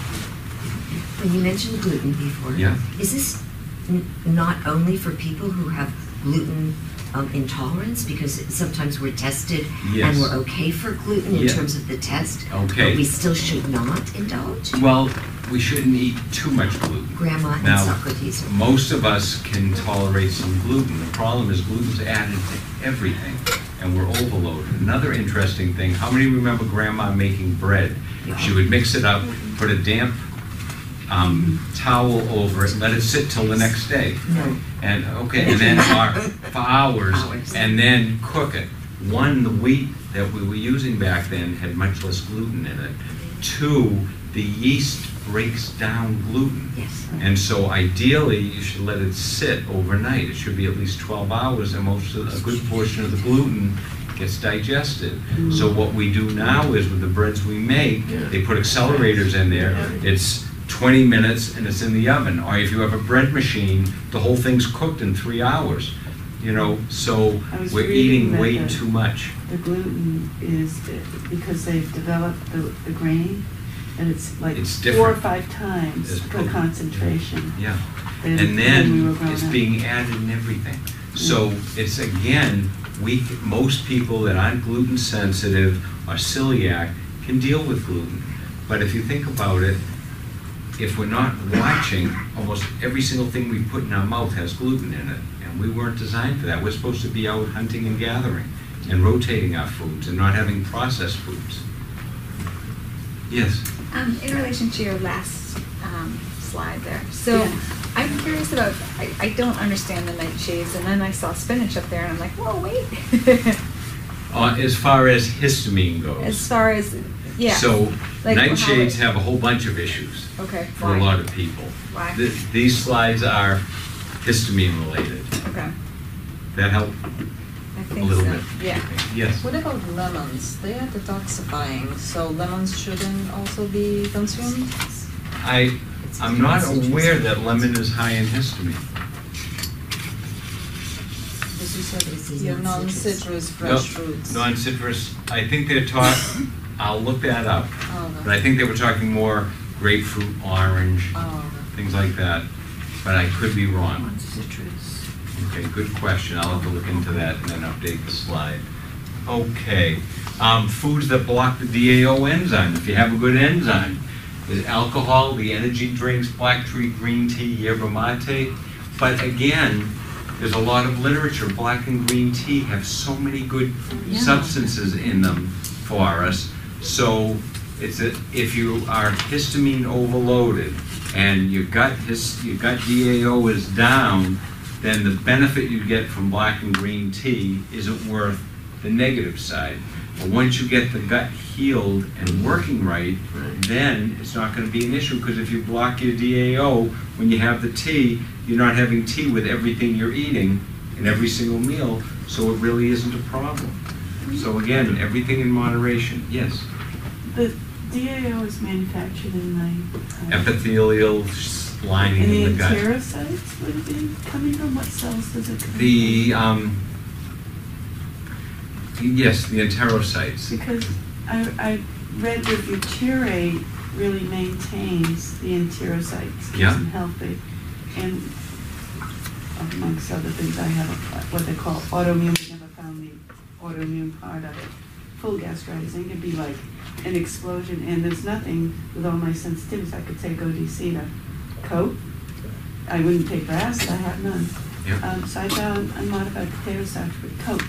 When you mentioned gluten before. Yeah. Is this n- not only for people who have gluten um, intolerance? Because sometimes we're tested and we're okay for gluten in Yeah. terms of the test. Okay. But we still should not indulge? Well, we shouldn't eat too much gluten. Grandma and Now, Socrates. are- Most of us can tolerate some gluten. The problem is gluten's added to everything, and we're overloaded. Another interesting thing, how many remember grandma making bread? She would mix it up, put a damp um, towel over it, let it sit till the next day. No. And, okay, and then, or for hours, Hours. and then cook it. One, the wheat that we were using back then had much less gluten in it. Two, the yeast breaks down gluten. Yes. And so ideally, you should let it sit overnight. It should be at least 12 hours, and most of, a good portion of the gluten gets digested. So what we do now is with the breads we make, they put accelerators in there. It's 20 minutes and it's in the oven. Or if you have a bread machine, the whole thing's cooked in three hours. You know, so I was we're reading eating that way the- too much. The gluten is, because they've developed the, the grain, and it's like It's four or different. five times It's the potent. concentration Yeah. than And when we were then growing it's up. being added in everything. Mm. So it's again, we, most people that aren't gluten sensitive or celiac can deal with gluten. But if you think about it, if we're not watching, almost every single thing we put in our mouth has gluten in it. And we weren't designed for that. We're supposed to be out hunting and gathering and rotating our foods and not having processed foods. Yes? Um, in relation to your last, um, slide there, so Yeah. I'm curious about, I, I don't understand the nightshades, and then I saw spinach up there, and I'm like, whoa, wait. [laughs] Uh, as far as histamine goes. As far as, yeah. So Like nightshades it- have a whole bunch of issues Okay, for a why? lot of people. Why? Th- These slides are histamine related. Okay, That help I a think little so, bit? yeah. Yes. What about lemons? They are detoxifying, so lemons shouldn't also be consumed? I, I'm not aware that lemon is high in histamine. Because you said This is your non-citrus. non-citrus fresh fruits. Non-citrus, I think they're taught, [coughs] [coughs] I'll look that up. Oh, But I think they were talking more grapefruit, orange, oh, things like that. But I could be wrong. Citrus. Okay, good question. I'll have to look into that and then update the slide. Okay, um, foods that block the DAO enzyme, if you have a good enzyme. There's alcohol, the energy drinks, black tea, green tea, yerba mate. But again, there's a lot of literature. Black and green tea have so many good Yeah. substances in them for us. So it's a, if you are histamine overloaded and your gut his, your gut DAO is down, then the benefit you get from black and green tea isn't worth the negative side. But once you get the gut healed and working right, then it's not gonna be an issue, because if you block your DAO, when you have the tea, you're not having tea with everything you're eating in every single meal, so it really isn't a problem. So again, everything in moderation, yes. The DAO is manufactured in the. uh, Epithelial lining And in the the gut. enterocytes would it be coming from, what cells does it come from? The, um, yes, the enterocytes. Because I, I read that butyrate really maintains the enterocytes, keeps Yeah. them healthy. And amongst other things, I have a- what they call autoimmune, I never found the autoimmune part of it. Full gastritis, and it could be like an explosion, and there's nothing with all my sensitivities, I could take ODC to cope. I wouldn't take acid, I have none. Yeah. Um, so I found unmodified potato starch would cope.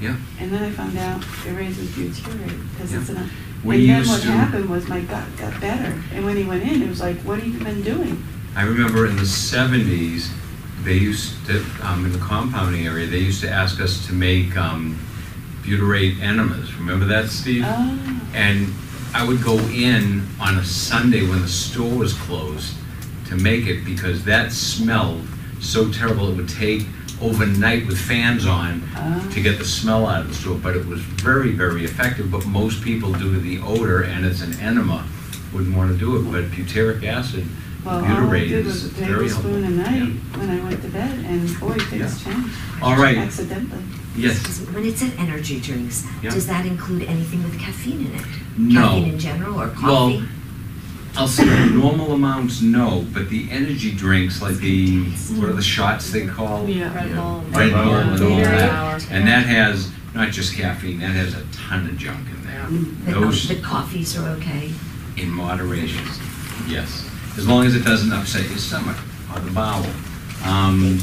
Yeah. And then I found out it raises butyrate because it's an. We and then what to- happened was my gut got better, and when he went in, it was like, "What have you been doing?" I remember in the seventies, they used to, um, in the compounding area, they used to ask us to make, um, butyrate enemas. Remember that, Steve? Oh, And I would go in on a Sunday when the store was closed to make it because that smelled so terrible. It would take overnight with fans on oh. to get the smell out of the store, but it was very, very effective. But most people, due to the odor and it's an enema, wouldn't want to do it. But butyric acid, Well, all I butyrate did is was a very helpful. tablespoon a night Yeah. when I went to bed, and boy, things changed. All right. Accidentally. Yes. When it said energy drinks, Yeah. does that include anything with caffeine in it? No. Caffeine in general or coffee? Well. I'll say normal amounts, no, but the energy drinks, like the, what are the shots they call? Yeah. Red Bull. Red Bull and all Gatorade. that. And that has, not just caffeine, that has a ton of junk in there. The, Those the coffees are okay. in moderation, yes. As long as it doesn't upset your stomach or the bowel. Um,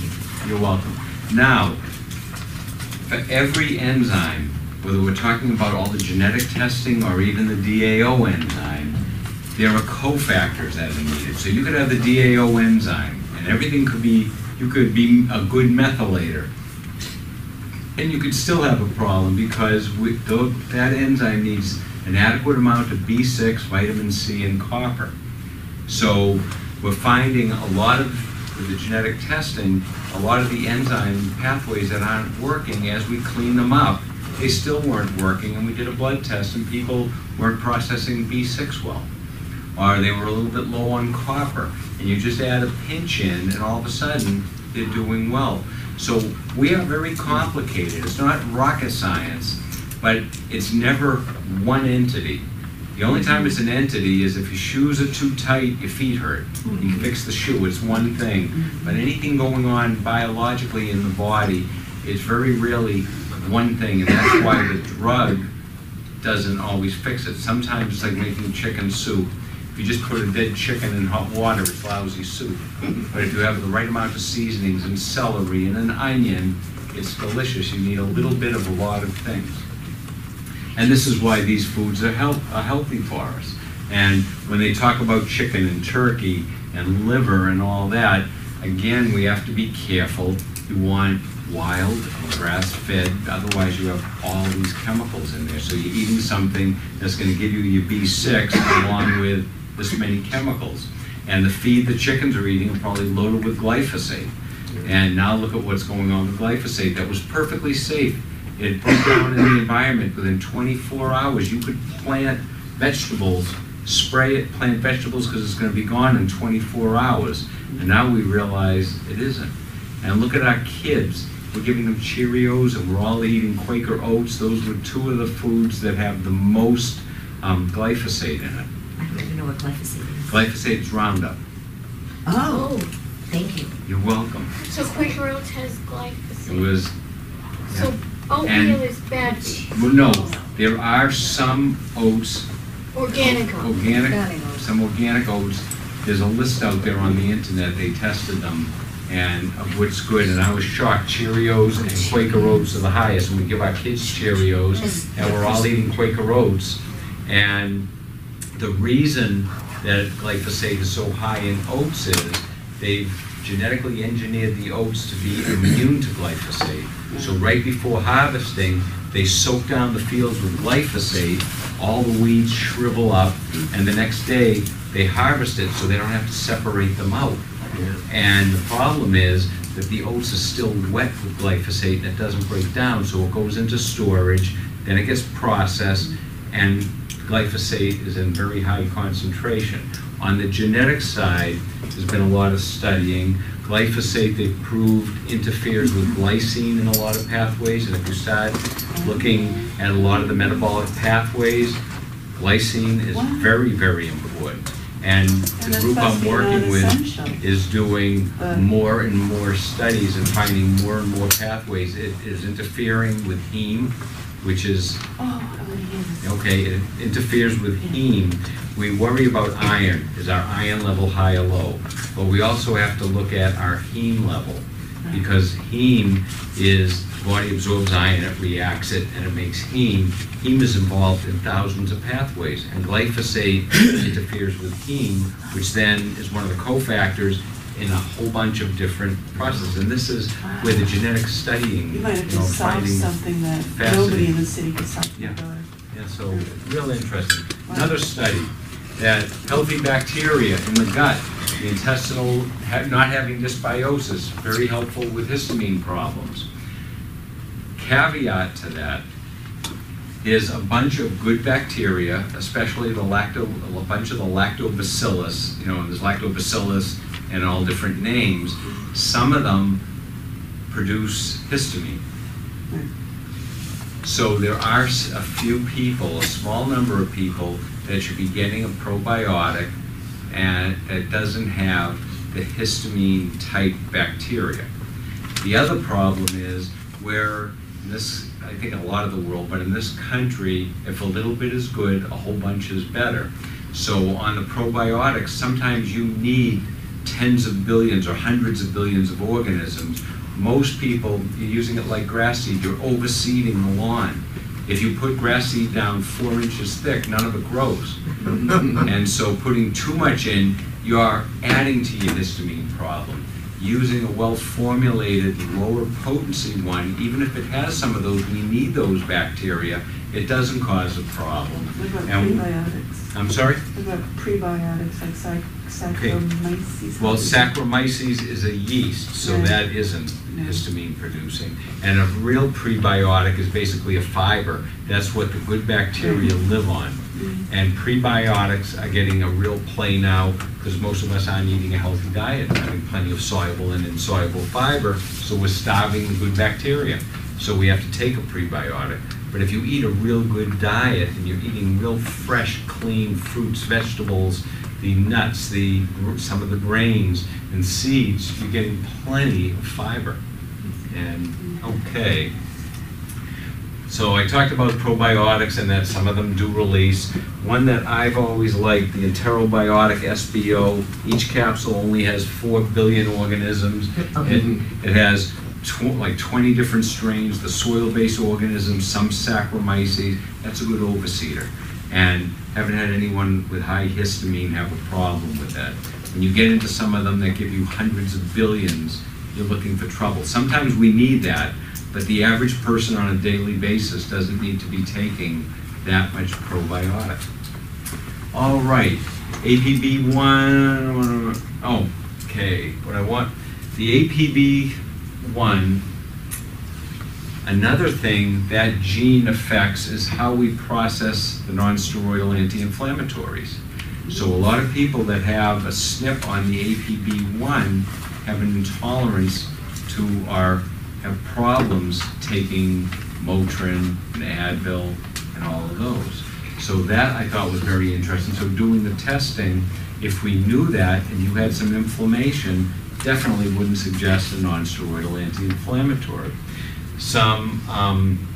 You're welcome. Now, for every enzyme, whether we're talking about all the genetic testing or even the DAO enzyme, there are cofactors that are needed. So you could have the DAO enzyme, and everything could be, you could be a good methylator. And you could still have a problem because that enzyme needs an adequate amount of B6, vitamin C, and copper. So we're finding a lot of, with the genetic testing, a lot of the enzyme pathways that aren't working, as we clean them up, they still weren't working, and we did a blood test, and people weren't processing B6 well. Or they were a little bit low on copper, and you just add a pinch in, and all of a sudden, they're doing well. So we are very complicated. It's not rocket science, but it's never one entity. The only time it's an entity is if your shoes are too tight, your feet hurt. You can mm-hmm. fix the shoe, it's one thing. But mm-hmm. anything going on biologically in the body is very rarely one thing, and that's why the drug doesn't always fix it. Sometimes it's like making chicken soup. If you just put a dead chicken in hot water, it's lousy soup. But if you have the right amount of seasonings and celery and an onion, it's delicious. You need a little bit of a lot of things. And this is why these foods are health, are healthy for us. And when they talk about chicken and turkey and liver and all that, again, we have to be careful. You want wild, grass-fed, otherwise you have all these chemicals in there. So you're eating something that's gonna give you your B6 along with this many chemicals. And the feed the chickens are eating are probably loaded with glyphosate. And now look at what's going on with glyphosate. That was perfectly safe. It broke down in the environment within 24 hours. You could plant vegetables, spray it, plant vegetables because it's going to be gone in 24 hours. And now we realize it isn't. And look at our kids. We're giving them Cheerios and we're all eating Quaker Oats. Those were two of the foods that have the most um, glyphosate in it. I don't even know what glyphosate is. Glyphosate is Roundup. Oh, thank you. You're welcome. So Quaker Oats has glyphosate. It glyphosate. was So oatmeal And- is bad, Well, no, there are some oats, organic oats. organic, Organic oats. some organic oats. There's a list out there on the internet, they tested them, and of what's good, and I was shocked, Cheerios and Quaker Oats are the highest, and we give our kids Cheerios, and we're all eating Quaker Oats. And the reason that glyphosate is so high in oats is they've genetically engineered the oats to be immune to glyphosate. So right before harvesting, they soak down the fields with glyphosate, all the weeds shrivel up, and the next day, they harvest it so they don't have to separate them out. And the problem is that the oats are still wet with glyphosate and it doesn't break down, so it goes into storage, then it gets processed, and glyphosate is in very high concentration. On the genetic side, there's been a lot of studying. Glyphosate, they've proved, interferes with glycine in a lot of pathways, and if you start looking at a lot of the metabolic pathways, glycine is Wow. very, very important. And And the group I'm working with is doing But- more and more studies and finding more and more pathways. It is interfering with heme, which is, Oh, I want to hear this. okay, it interferes with heme. We worry about iron. Is our iron level high or low? But we also have to look at our heme level, because heme is, the body absorbs iron, it reacts it, and it makes heme. Heme is involved in thousands of pathways, and glyphosate [coughs] interferes with heme, which then is one of the cofactors in a whole bunch of different processes. And this is where the genetic studying, You might have you know, just solved finding. something that fascinating. nobody in the city could solve. Yeah. Yeah, so, real interesting. Another study, that healthy bacteria in the gut, the intestinal, ha- not having dysbiosis, very helpful with histamine problems. Caveat to that is a bunch of good bacteria, especially the lacto, a bunch of the lactobacillus, you know, there's lactobacillus and all different names. Some of them produce histamine. So there are a few people, a small number of people, that be getting a probiotic and it doesn't have the histamine type bacteria. The other problem is where this, I think a lot of the world, but in this country, if a little bit is good, a whole bunch is better. So on the probiotics, sometimes you need tens of billions or hundreds of billions of organisms. Most people, you're using it like grass seed, you're overseeding the lawn. If you put grass seed down four inches thick, none of it grows. [laughs] And so putting too much in, you're adding to your histamine problem. Using a well-formulated, lower potency one, even if it has some of those, we need those bacteria, it doesn't cause a problem. What about And- prebiotics? I'm sorry? What about prebiotics like. Saccharomyces? Well, Saccharomyces is a yeast, so that isn't No. histamine producing. And a real prebiotic is basically a fiber. That's what the good bacteria live on. Mm. And prebiotics are getting a real play now because most of us aren't eating a healthy diet, having plenty of soluble and insoluble fiber, so we're starving the good bacteria. So we have to take a prebiotic. But if you eat a real good diet and you're eating real fresh, clean fruits, vegetables, the nuts, the some of the grains and seeds, you're getting plenty of fiber. And okay. So I talked about probiotics and that some of them do release. One that I've always liked, the Enterobiotic SBO. Each capsule only has four billion organisms. and it has tw- like 20 different strains, the soil-based organisms, some Saccharomyces. That's a good overseeder. And haven't had anyone with high histamine have a problem with that. When you get into some of them that give you hundreds of billions, you're looking for trouble. Sometimes we need that, but the average person on a daily basis doesn't need to be taking that much probiotic. All right, APB one, oh, okay, what I want, the APB one, another thing that gene affects is how we process the nonsteroidal anti-inflammatories. So a lot of people that have a SNP on the APB1 have an intolerance to or have problems taking Motrin and Advil and all of those. So that I thought was very interesting. So doing the testing, if we knew that and you had some inflammation, definitely wouldn't suggest a nonsteroidal anti-inflammatory. Some um,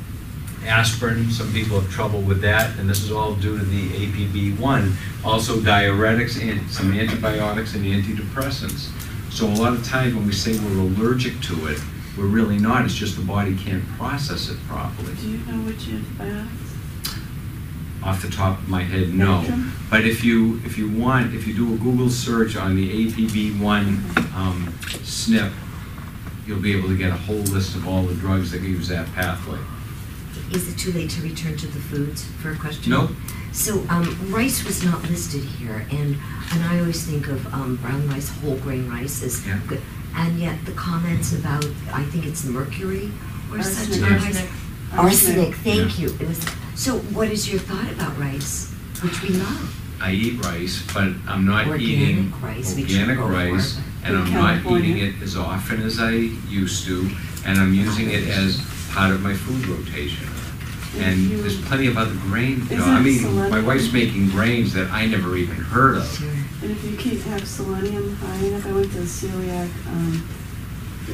aspirin, some people have trouble with that, and this is all due to the APB1. Also diuretics and some antibiotics and antidepressants. So a lot of times when we say we're allergic to it, we're really not. It's just the body can't process it properly. Do you know which antibiotics? off the top of my head, no. But if you, if you want, if you do a Google search on the APB1 um, SNP, you'll be able to get a whole list of all the drugs that use that pathway. Is it too late to return to the foods for a question? Nope. So, um, rice was not listed here, and, and I always think of, um, brown rice, whole grain rice as Yeah. good. And yet the comments about, I think it's mercury or such Arsenic. on rice. Arsenic. Arsenic, thank you. It was, so what is your thought about rice, which we love? I eat rice, but I'm not eating Organic rice, organic should go for. rice, and I'm not California. eating it as often as I used to, and I'm using it as part of my food rotation. And there's plenty of other grain, you know, I mean, my wife's making grains that I never even heard of. And if you keep, have selenium high enough, I went to celiac, um,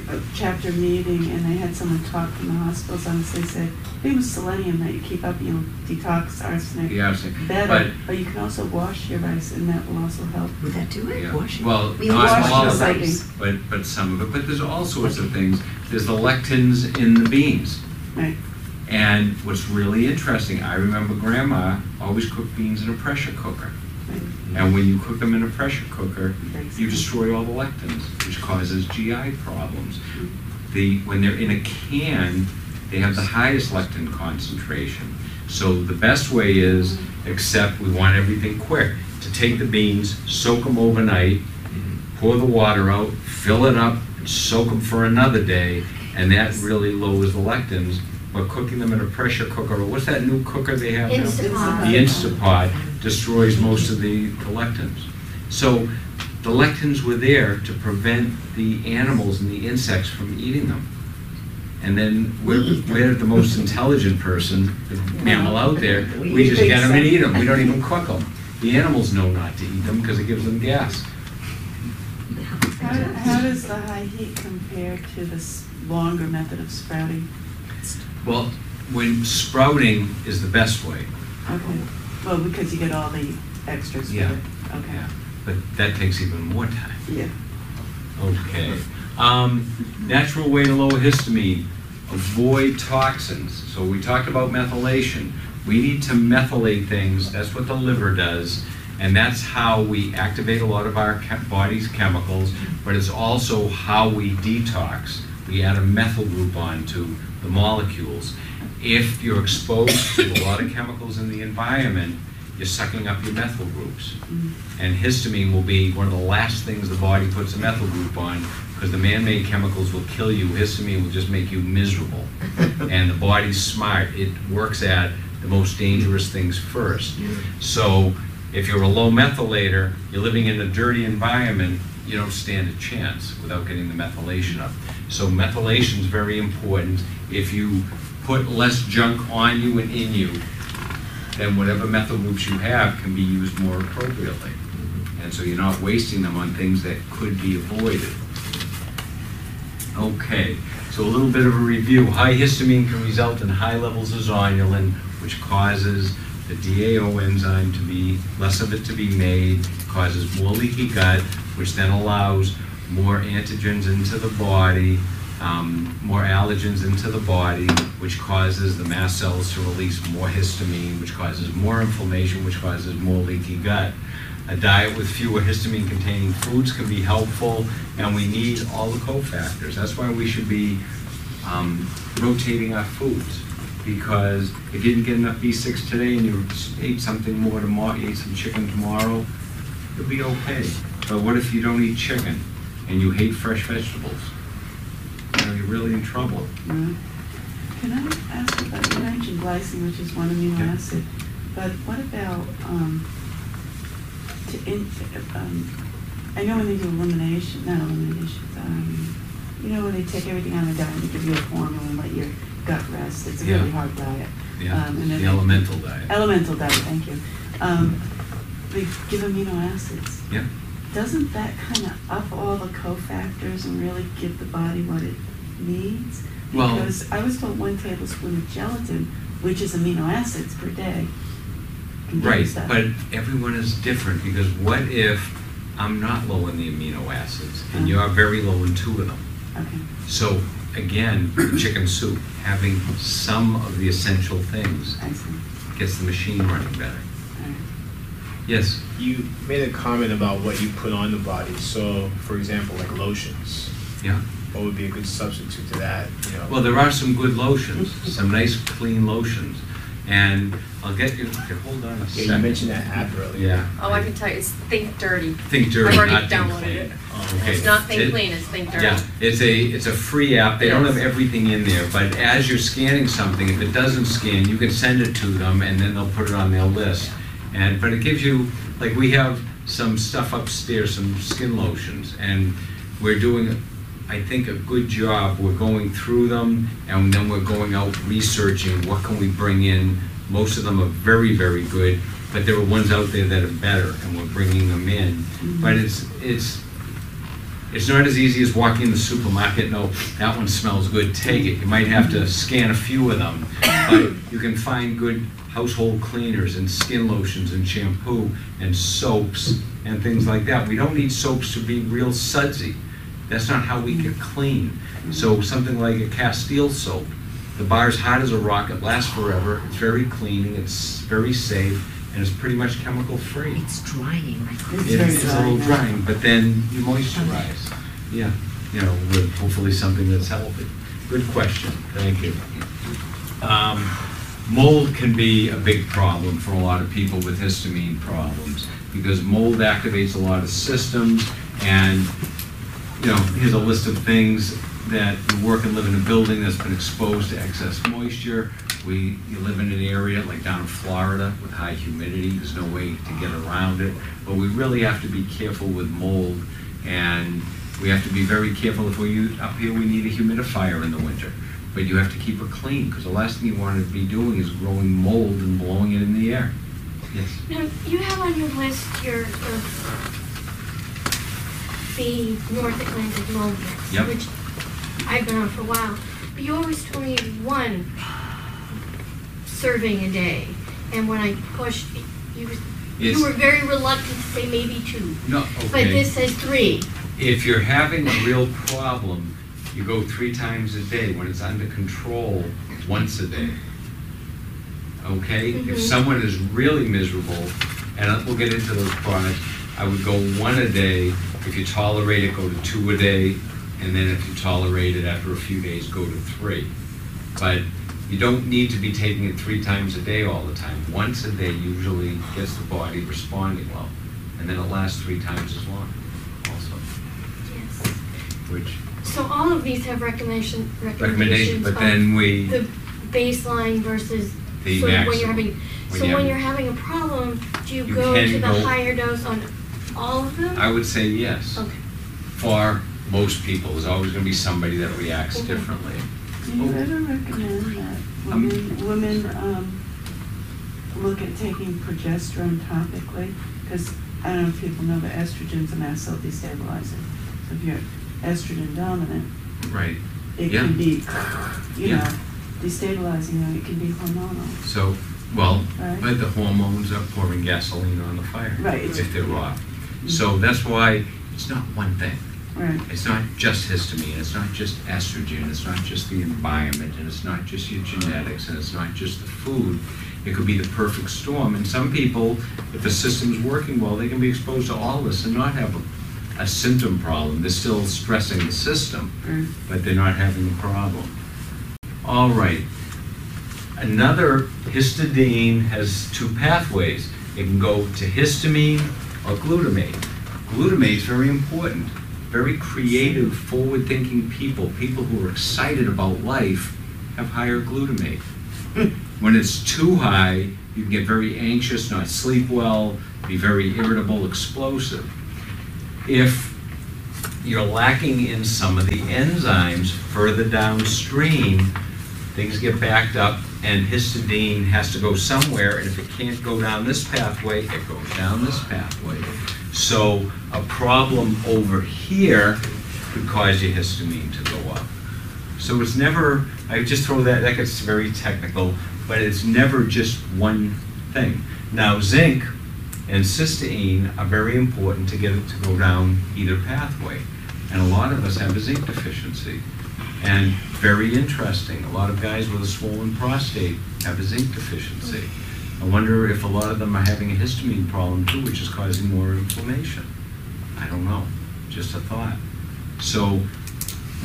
uh, chapter meeting and they had someone talk from the hospitals on this, they said, I think it was selenium that you keep up, you'll detox arsenic Yeah, I was saying, better, but, but you can also wash your rice and that will also help. Would that do it? yeah, Wash it? well, We not wash all the of it, rice. but, but some of it, but there's all sorts of things. There's the lectins in the beans. Right. And what's really interesting, I remember grandma always cooked beans in a pressure cooker. And when you cook them in a pressure cooker, you destroy all the lectins, which causes GI problems. The, when they're in a can, they have the highest lectin concentration. So the best way is, except we want everything quick, to take the beans, soak them overnight, pour the water out, fill it up, and soak them for another day, and that really lowers the lectins. But cooking them in a pressure cooker, or what's that new cooker they have now? Instapot. The Instapot destroys most of the the lectins. So the lectins were there to prevent the animals and the insects from eating them. And then we're, We we're the most intelligent person, the mammal out there, we just get them and eat them, we don't even cook them. The animals know not to eat them because it gives them gas. How, how does the high heat compare to this longer method of sprouting? Well, when sprouting is the best way, Okay, well, because you get all the extras Yeah. it, okay, yeah, but that takes even more time. yeah. Okay. Um, natural way to lower histamine, avoid toxins. So we talked about methylation. We need to methylate things, that's what the liver does, and that's how we activate a lot of our body's chemicals, but it's also how we detox. We add a methyl group onto the molecules. If you're exposed to a lot of chemicals in the environment, you're sucking up your methyl groups. Mhm. And histamine will be one of the last things the body puts a methyl group on, because the man-made chemicals will kill you. Histamine will just make you miserable. [laughs] And the body's smart, it works at the most dangerous things first. So if you're a low methylator, you're living in a dirty environment, you don't stand a chance without getting the methylation up. So methylation is very important. If you put less junk on you and in you, then whatever methyl groups you have can be used more appropriately. And so you're not wasting them on things that could be avoided. Okay, so a little bit of a review. High histamine can result in high levels of zonulin, which causes the DAO enzyme to be, less of it to be made, causes more leaky gut, which then allows more antigens into the body, um, more allergens into the body, which causes the mast cells to release more histamine, which causes more inflammation, which causes more leaky gut. A diet with fewer histamine-containing foods can be helpful, and we need all the cofactors. That's why we should be um, rotating our foods, because if you didn't get enough B6 today and you ate something more tomorrow, you ate some chicken tomorrow, you'll be okay. But what if you don't eat chicken and you hate fresh vegetables? You know, you're really in trouble. Right. Can I ask about, you mentioned glycine, which is one amino Yeah. acid, but what about, um, to in, um, I know when they do elimination, not elimination, um, you know, when they take everything out of the diet, they give you a formula and let your gut rest, it's a really hard diet. Yeah, Um, and the elemental diet. Elemental diet, thank you. Um, they give amino acids. Yeah. Doesn't that kind of up all the cofactors and really give the body what it needs? Well- Because I was told one tablespoon of gelatin, which is amino acids per day, Right, but everyone is different, because what if I'm not low in the amino acids, and Uh-huh. you're very low in two of them? Okay, So, again, chicken soup, having some of the essential things. Gets the machine running better. Yes, You made a comment about what you put on the body. So, for example, like lotions. yeah. What would be a good substitute to that? You know. Well, there are some good lotions, some nice clean lotions. And I'll get you, okay, hold on a yeah, you mentioned that app earlier. Yeah. Oh, I can tell you, it's Think Dirty. Think Dirty, I've already not Think downloaded Clean. it. Oh, okay. It's not Think It- Clean, it's Think Dirty. Yeah, it's a, it's a free app, they don't have everything in there, but as you're scanning something, if it doesn't scan, you can send it to them, and then they'll put it on their list. And, but it gives you, like, we have some stuff upstairs, some skin lotions, and we're doing, I think, a good job, we're going through them, and then we're going out researching, what can we bring in? Most of them are very, very good, but there are ones out there that are better, and we're bringing them in. Mm-hmm. But it's, it's, it's not as easy as walking in the supermarket, no, that one smells good, take it. You might have to scan a few of them, but you can find good household cleaners and skin lotions and shampoo and soaps and things like that. We don't need soaps to be real sudsy. That's not how we get clean. So something like a Castile soap, the bar's hot as a rock, it lasts forever, it's very cleaning, it's very safe, and it's pretty much chemical free. It's drying. It's It very is a little drying, but then you moisturize. Yeah, you know, with hopefully something that's healthy. Good question, thank you. Um, Mold can be a big problem for a lot of people with histamine problems, because mold activates a lot of systems, and, you know, here's a list of things that you work and live in a building that's been exposed to excess moisture. We, you live in an area like down in Florida with high humidity, there's no way to get around it. But we really have to be careful with mold, and we have to be very careful if we, use- up here, we need a humidifier in the winter. But you have to keep it clean, because the last thing you want to be doing is growing mold and blowing it in the air. Yes, Now, you have on your list your, your the North Atlantic mold mix, Yep. which I've been on for a while. But you always told me one serving a day, and when I pushed, you, It's- you were very reluctant to say maybe two. no, okay. But this says three. If you're having a real problem, you go three times a day. When it's under control, once a day. Okay? If Mhm. someone is really miserable, and we'll get into those products, I would go one a day. If you tolerate it, go to two a day. And then if you tolerate it after a few days, go to three. But you don't need to be taking it three times a day all the time. Once a day usually gets the body responding well. And then it lasts three times as long also Yes. which So all of these have recommendation, recommendation, recommendations but of then we, the baseline versus, The so when maximum. you're having, When so you when have- you're having a problem, do you You go can to the go- higher dose on all of them? I would say yes. Okay. For most people, there's always gonna be somebody that reacts Mhm. differently. Do you ever recommend that Um, women, women, um, look at taking progesterone topically? Because I don't know if people know, but estrogen's a mast cell destabilizer. So if you're estrogen dominant, Right. it Yeah. can be, [sighs] you Yeah. know, destabilizing, and it can be hormonal. So, well, Right. but the hormones are pouring gasoline on the fire. Right, it's- If they're off. Mm-hmm. So that's why it's not one thing. Right. It's not just histamine, it's not just estrogen, it's not just the environment, and it's not just your genetics, and it's not just the food. It could be the perfect storm. And some people, if the system's working well, they can be exposed to all this and not have a, a symptom problem. They're still stressing the system, Right. but they're not having a problem. All right. Another histidine has two pathways. It can go to histamine or glutamate. Glutamate is very important. Very creative, forward-thinking people, people who are excited about life, have higher glutamate. [laughs] When it's too high, you can get very anxious, not sleep well, be very irritable, explosive. If you're lacking in some of the enzymes further downstream, things get backed up and histidine has to go somewhere, and if it can't go down this pathway, it goes down this pathway. So a problem over here could cause your histamine to go up. So it's never, I just throw that, that gets very technical, but it's never just one thing. Now, zinc and cysteine are very important to get it to go down either pathway. And a lot of us have a zinc deficiency. And very interesting, a lot of guys with a swollen prostate have a zinc deficiency. I wonder if a lot of them are having a histamine problem too, which is causing more inflammation. I don't know, just a thought. So,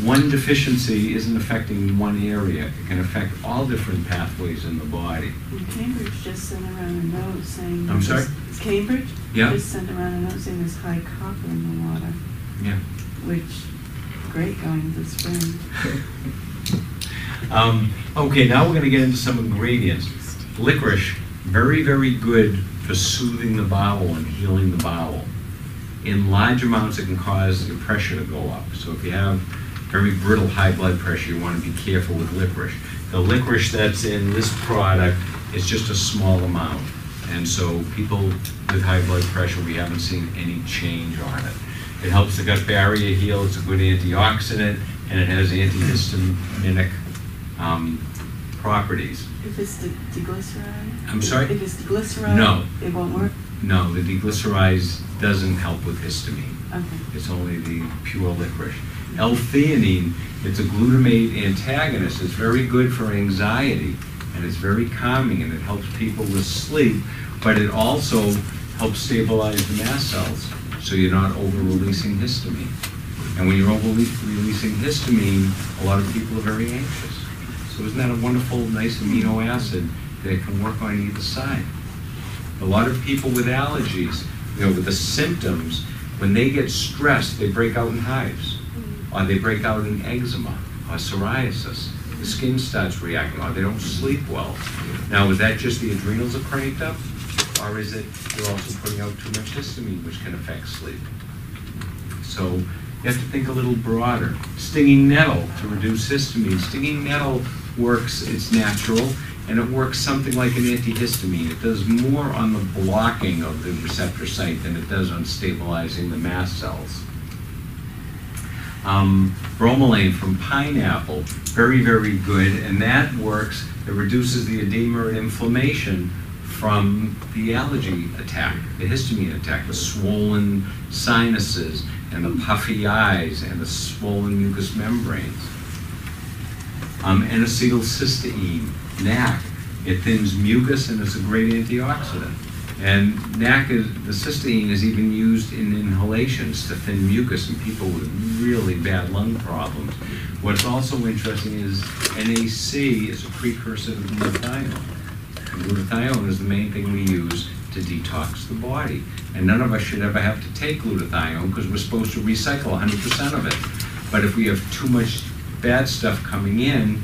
one deficiency isn't affecting one area, it can affect all different pathways in the body. And Cambridge just sent around a note saying. I'm sorry? It's Cambridge? Yeah. Just sent around a note saying there's high copper in the water, Yeah. which, great going into spring. [laughs] Um, okay, now we're gonna get into some ingredients. Licorice, very, very good for soothing the bowel and healing the bowel. In large amounts, it can cause your pressure to go up. So if you have very brittle high blood pressure, you wanna be careful with licorice. The licorice that's in this product is just a small amount. And so people with high blood pressure, we haven't seen any change on it. It helps the gut barrier heal, it's a good antioxidant, and it has antihistaminic um, properties. If it's de- deglyceride? I'm sorry? If it's deglyceride? No. It won't work? No, the deglycerize doesn't help with histamine. Okay. It's only the pure licorice. L-theanine, it's a glutamate antagonist. It's very good for anxiety, and it's very calming, and it helps people with sleep, but it also helps stabilize the mast cells, so you're not over-releasing histamine. And when you're over-releasing histamine, a lot of people are very anxious. So isn't that a wonderful, nice amino acid that can work on either side? A lot of people with allergies, you know, with the symptoms, when they get stressed, they break out in hives, or they break out in eczema, or psoriasis. The skin starts reacting, or they don't sleep well. Now, is that just the adrenals are cranked up, or is it you're also putting out too much histamine, which can affect sleep? So you have to think a little broader. Stinging nettle to reduce histamine. Stinging nettle works, it's natural, and it works something like an antihistamine. It does more on the blocking of the receptor site than it does on stabilizing the mast cells. Um, bromelain from pineapple, very, very good, and that works, it reduces the edema and inflammation from the allergy attack, the histamine attack, the swollen sinuses, and the puffy eyes, and the swollen mucous membranes. Um, N-acetylcysteine, NAC, it thins mucus and it's a great antioxidant. And NAC is, the cysteine is even used in inhalations to thin mucus in people with really bad lung problems. What's also interesting is NAC is a precursor to glutathione. Glutathione is the main thing we use to detox the body. And none of us should ever have to take glutathione because we're supposed to recycle 100% of it. But if we have too much bad stuff coming in,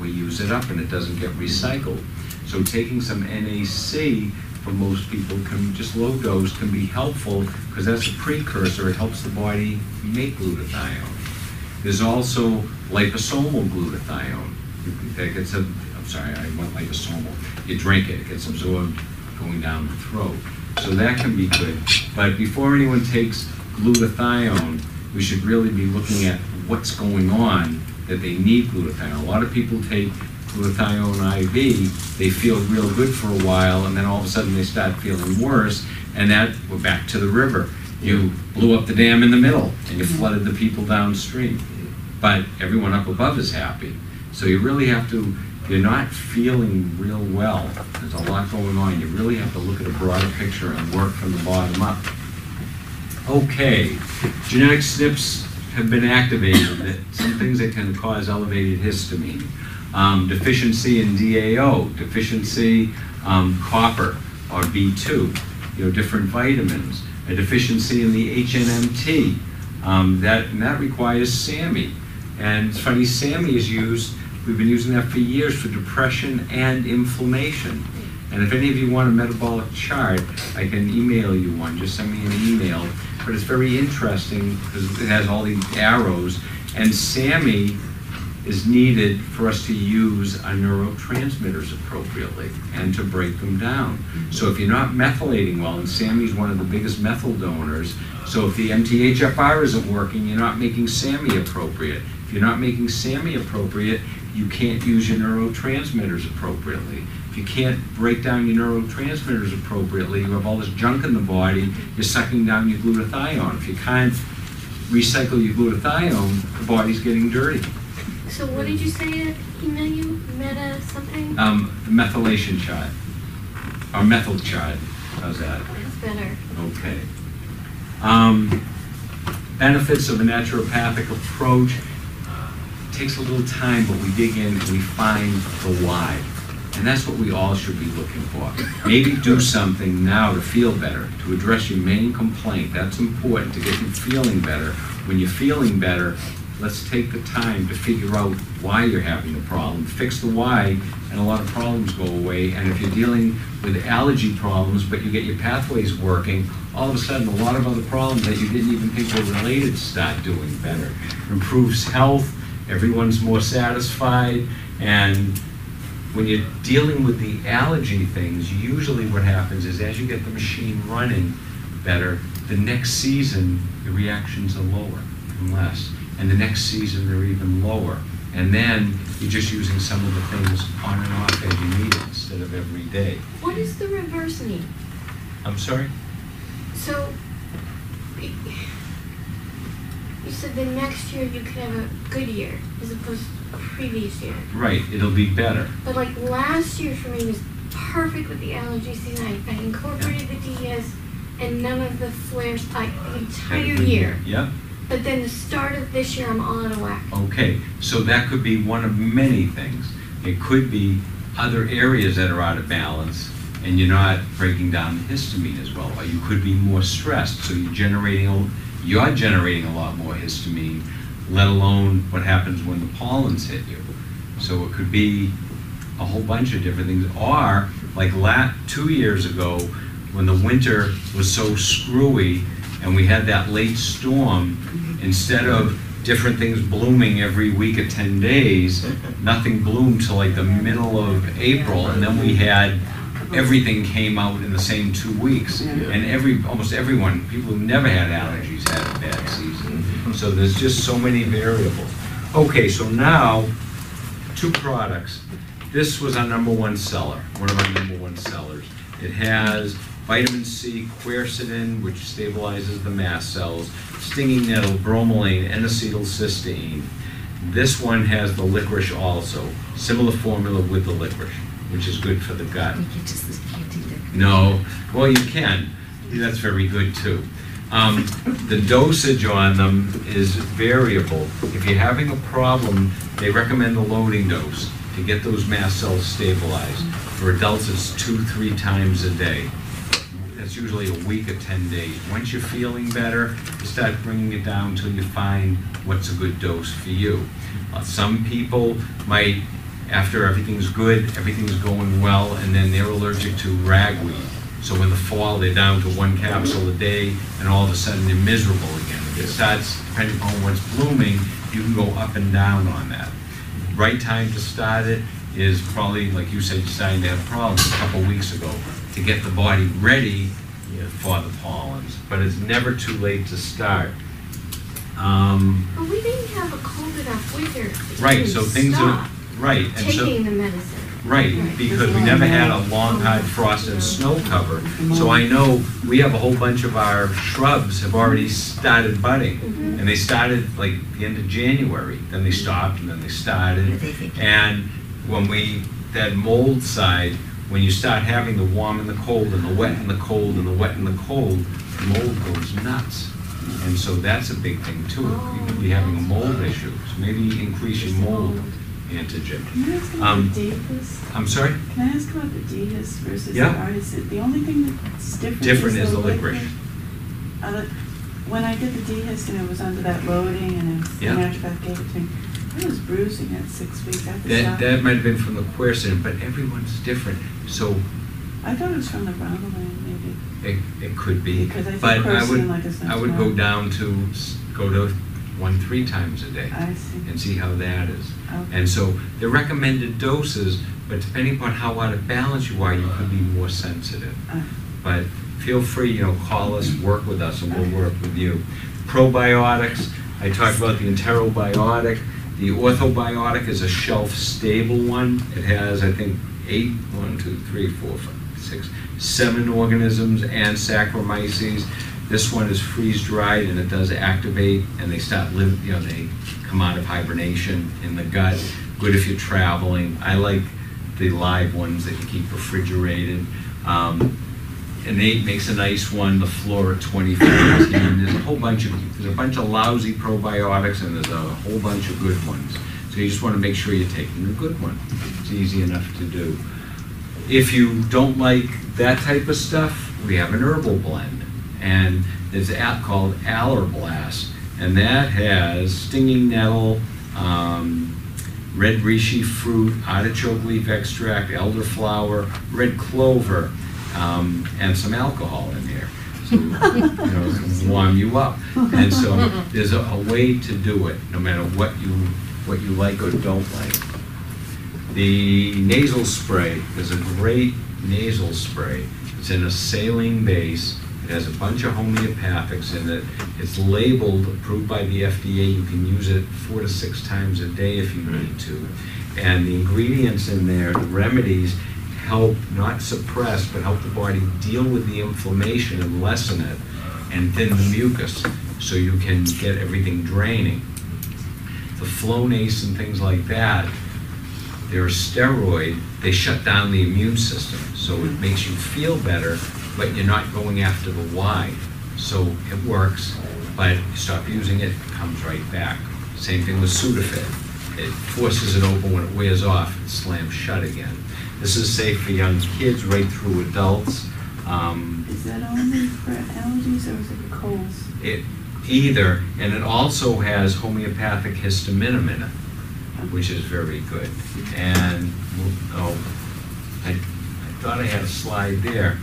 we use it up and it doesn't get recycled. So taking some NAC for most people can, just low dose can be helpful because that's a precursor. It helps the body make glutathione. There's also liposomal glutathione. That gets a, I'm sorry, I went liposomal. You drink it, it gets absorbed going down the throat. So that can be good. But before anyone takes glutathione, we should really be looking at what's going on that they need glutathione. A lot of people take glutathione IV, they feel real good for a while, and then all of a sudden they start feeling worse, and that, we're back to the river. You blew up the dam in the middle, and you mm-hmm. flooded the people downstream. But everyone up above is happy. So you really have to, you're not feeling real well, there's a lot going on, you really have to look at a broader picture and work from the bottom up. Okay, genetic SNPs have been activated, some things that can cause elevated histamine. Um, deficiency in DAO, deficiency um, copper or B2, you know, different vitamins, a deficiency in the HNMT, um, that, and that requires SAMe. And it's funny, SAMe is used, we've been using that for years for depression and inflammation. And if any of you want a metabolic chart, I can email you one, just send me an email. But it's very interesting because it has all these arrows. And SAMe is needed for us to use our neurotransmitters appropriately and to break them down. Mm-hmm. So if you're not methylating well, and SAMe is one of the biggest methyl donors, so if the MTHFR isn't working, you're not making SAMe appropriate. If you're not making SAMe appropriate, you can't use your neurotransmitters appropriately. If you can't break down your neurotransmitters appropriately, you have all this junk in the body, you're sucking down your glutathione. If you can't recycle your glutathione, the body's getting dirty. So what did you say, uh, email you, meta something? Um, methylation chart. or methyl chard, how's that? It's better. Okay. Um, Benefits of a naturopathic approach. Takes a little time, but we dig in and we find the why. And that's what we all should be looking for. Maybe do something now to feel better, to address your main complaint. That's important, to get you feeling better. When you're feeling better, let's take the time to figure out why you're having the problem, fix the why, and a lot of problems go away. And if you're dealing with allergy problems, but you get your pathways working, all of a sudden, a lot of other problems that you didn't even think were related start doing better. Improves health, everyone's more satisfied, and when you're dealing with the allergy things, usually what happens is as you get the machine running better, the next season, the reactions are lower and less. And the next season, they're even lower. And then you're just using some of the things on and off as you need it instead of every day. What does the reverse mean? I'm sorry? So, you said the next year you could have a good year as opposed to a previous year. Right, it'll be better. But like last year for me was perfect with the allergy season. I, incorporated the DES and none of the flares like the entire year. Yep. But then the start of this year, I'm all out of whack. Okay, so that could be one of many things. It could be other areas that are out of balance and you're not breaking down the histamine as well. Or you could be more stressed, so you're generating, a- you're generating a lot more histamine, let alone what happens when the pollens hit you. So it could be a whole bunch of different things. Or, like la, two years ago, when the winter was so screwy and we had that late storm, instead of different things blooming every week of 10 days, nothing bloomed till like the middle of April, and then we had everything came out in the same two weeks. And every, almost everyone, people who never had allergies had a bad season. So there's just so many variables. Okay, so now, two products. This was our number one seller, one of our number one sellers. It has vitamin C, quercetin, which stabilizes the mast cells, stinging nettle, bromelain, and acetylcysteine. This one has the licorice also, similar formula with the licorice, which is good for the gut. We get just this candy lick. No, well, you can. That's very good too. Um, the dosage on them is variable. If you're having a problem, they recommend the loading dose to get those mast cells stabilized. For adults, it's two, three times a day. That's usually a week or 10 days. Once you're feeling better, you start bringing it down until you find what's a good dose for you. Uh, Some people might, after everything's good, everything's going well, and then they're allergic to ragweed. So in the fall, they're down to one capsule a day, and all of a sudden they're miserable again. It starts, depending on what's blooming, you can go up and down on that. Right time to start it is probably, like you said, you're starting to have problems a couple weeks ago, to get the body ready for the pollens. But it's never too late to start. Um, But we didn't have a cold enough winter. to Right, so things are, stop right, and so. The medicine. Right, because we never had a long, hard frost and snow cover. So I know we have a whole bunch of our shrubs have already started budding. Mhm. And they started like the end of January, then they stopped and then they started. And when we, that mold side, when you start having the warm and the cold and the wet and the cold and the wet and the cold, mold goes nuts. And so that's a big thing too. You could be having a mold issue, so maybe increase your mold antigen. Can I ask Um, the? I'm sorry? Can I ask about the D-hist versus the Yeah. R-hist? The only thing that's different is Different is the liquid. licorice. Uh, When I did the D-hist and it was under that loading and it- the Yeah. naturopath gave it to me, I was bruising at six weeks. Had That, that might have been from the quercetin, but everyone's different, so I thought it was from the bromelain maybe. it, it could be. Because I think But I would, quercetin, like, is I would go down to, s- go to one, three times a day I see. and see how that is. Okay. And so they're recommended doses, but depending upon how out of balance you are, you could be more sensitive. Uh, But feel free, you know, call us, work with us, and we'll work with you. Probiotics, I talked about the enterobiotic. The orthobiotic is a shelf-stable one. It has, I think, eight, one, two, three, four, five, six, seven organisms and Saccharomyces. This one is freeze-dried, and it does activate, and they start living, you know, they come out of hibernation in the gut. Good if you're traveling. I like the live ones that you keep refrigerated. Um, Innate makes a nice one, the Flora 2014. There's a whole bunch of, there's a bunch of lousy probiotics and there's a whole bunch of good ones. So you just want to make sure you're taking a good one. It's easy enough to do. If you don't like that type of stuff, we have an herbal blend. And there's an app called Allerblast. And that has stinging nettle, um, red reishi fruit, artichoke leaf extract, elderflower, red clover, um, and some alcohol in there. to you know, warm you up. And so there's a, a way to do it, no matter what you, what you like or don't like. The nasal spray is a great nasal spray. It's in a saline base. It has a bunch of homeopathics in it. It's labeled, approved by the FDA. You can use it four to six times a day if you need to. And the ingredients in there, the remedies, help not suppress, but help the body deal with the inflammation and lessen it and thin the mucus so you can get everything draining. The Flonase and things like that, they're a steroid, they shut down the immune system. So it makes you feel better, but you're not going after the why. So it works, but you stop using it, it comes right back. Same thing with Sudafed. It forces it open when it wears off, it slams shut again. This is safe for young kids right through adults. Um, Is that only for allergies or is it for colds? it, either, and it also has homeopathic histaminum in it, which is very good. And, oh, I, I thought I had a slide there.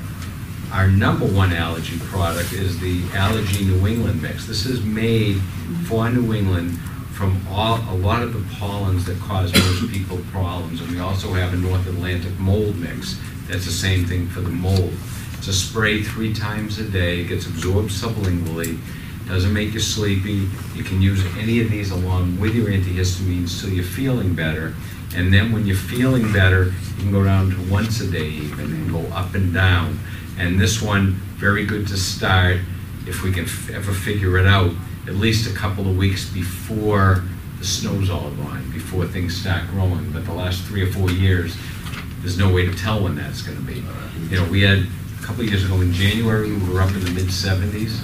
Our number one allergy product is the Allergy New England mix. This is made for New England from all, a lot of the pollens that cause most people problems. And we also have a North Atlantic mold mix. That's the same thing for the mold. It's a spray three times a day, it gets absorbed sublingually, doesn't make you sleepy. You can use any of these along with your antihistamines till you're feeling better. And then when you're feeling better, you can go down to once a day even and go up and down. And this one, very good to start if we can ever figure it out, at least a couple of weeks before the snow's all gone, before things start growing. But the last three or four years, there's no way to tell when that's gonna be. You know, we had, a couple of years ago in January, we were up in the mid seventies.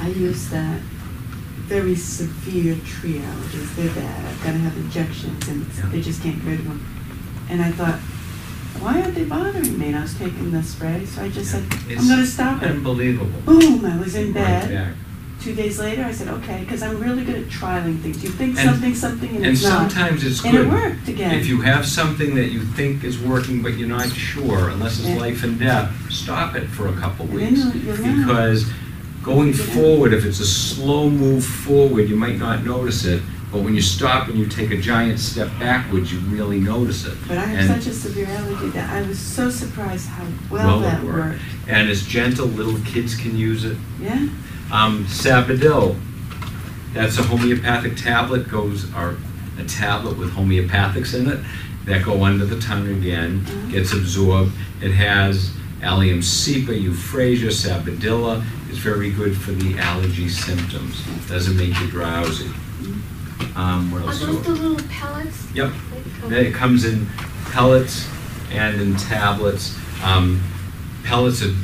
I use that very severe tree allergies. They're bad. I've got to have injections and Yeah. they just can't get rid of them. And I thought, why aren't they bothering me? And I was taking the spray, so I just said, I'm going to stop it. Unbelievable. Boom, I was in bed. back. Two days later, I said, okay, because I'm really good at trialing things. You think And- something, something, and, And it's not. sometimes it's And it good. worked again. If you have something that you think is working, but you're not sure, unless it's life and death, stop it for a couple And then weeks. you'll- you'll learn. Because going Yeah. forward, if it's a slow move forward, you might not notice it, but when you stop and you take a giant step backwards, you really notice it. But I have And- such a severe allergy that I was so surprised how well, Well, that worked. worked. And it's gentle, little kids can use it. Yeah? Um, that's a homeopathic tablet, goes, or a tablet with homeopathics in it that go under the tongue again, Mhm. gets absorbed. It has allium cepa, euphrasia, sabadilla. It's very good for the allergy symptoms. It Doesn't make you drowsy. Um, what Are else? those the little pellets? Yep. It comes in pellets and in tablets. Um, Pellets are,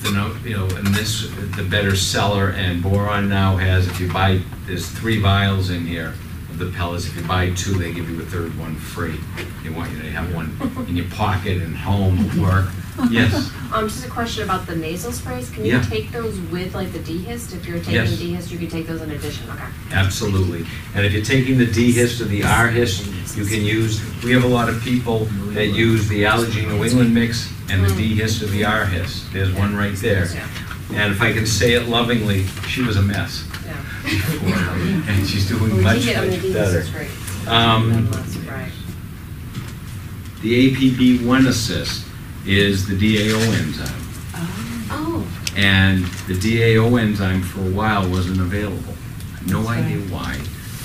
the, no- you know, and this, the better seller, and Boiron now has, if you buy, there's three vials in here of the pellets. If you buy two, they give you a third one free. They want you to have one in your pocket and home at work. Yes, [laughs] Um, just a question about the nasal sprays. Can you Yeah. take those with like the D-hist? If you're taking Yes. D-hist, you can take those in addition. Okay. absolutely. And if you're taking the D-hist or the R-hist, you can use, we have a lot of people that use the Allergy New England mix and the D-hist or the R-hist. There's one right there. Yeah. And if I can say it lovingly, she was a mess. Yeah. before, [laughs] And she's doing much, dehi- I mean, much better. Um, Right. The APB1 assist is the DAO enzyme. Oh, And the DAO enzyme for a while wasn't available. No That's idea right. why.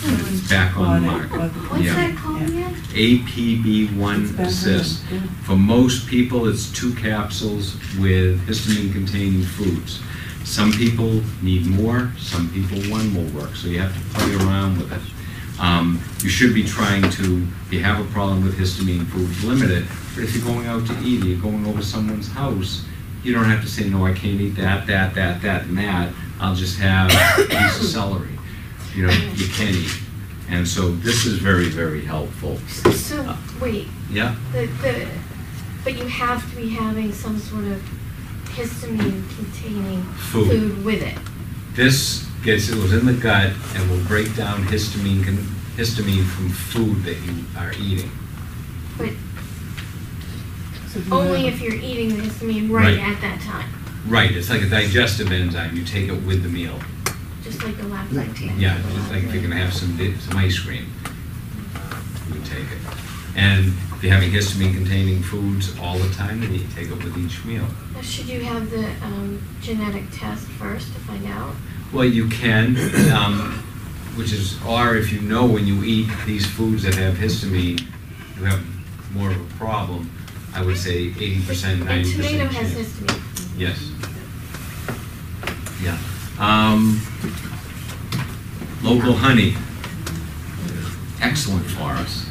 But it's back on the market. what's Yeah. that called again? APB1 better. assist. Good. For most people, it's two capsules with histamine-containing foods. Some people need more, some people one will work, so you have to play around with it. Um, you should be trying to, if you have a problem with histamine foods, limit it. But if you're going out to eat, you're going over someone's house, you don't have to say, no, I can't eat that, that, that, that, and that. I'll just have a piece of celery. You know, you can eat. And so this is very, very helpful. So, uh, wait, Yeah? the, the, but you have to be having some sort of histamine containing Food. food with it. This gets, it was in the gut and will break down histamine, histamine from food that you are eating. But So if you only have- if you're eating the histamine right Right. at that time, Right, it's like a digestive enzyme, you take it with the meal. just like the Lactaid. Lactaid. Yeah, just like if you're gonna have some, di- some ice cream, you take it. And if you're having histamine containing foods all the time, then you take it with each meal. Now, Should you have the um, genetic test first to find out? Well, you can, um, which is, or if you know when you eat these foods that have histamine, you have more of a problem, I would say eighty percent, ninety percent tomato has histamine. Yes. Yeah. Um, local honey, excellent for us,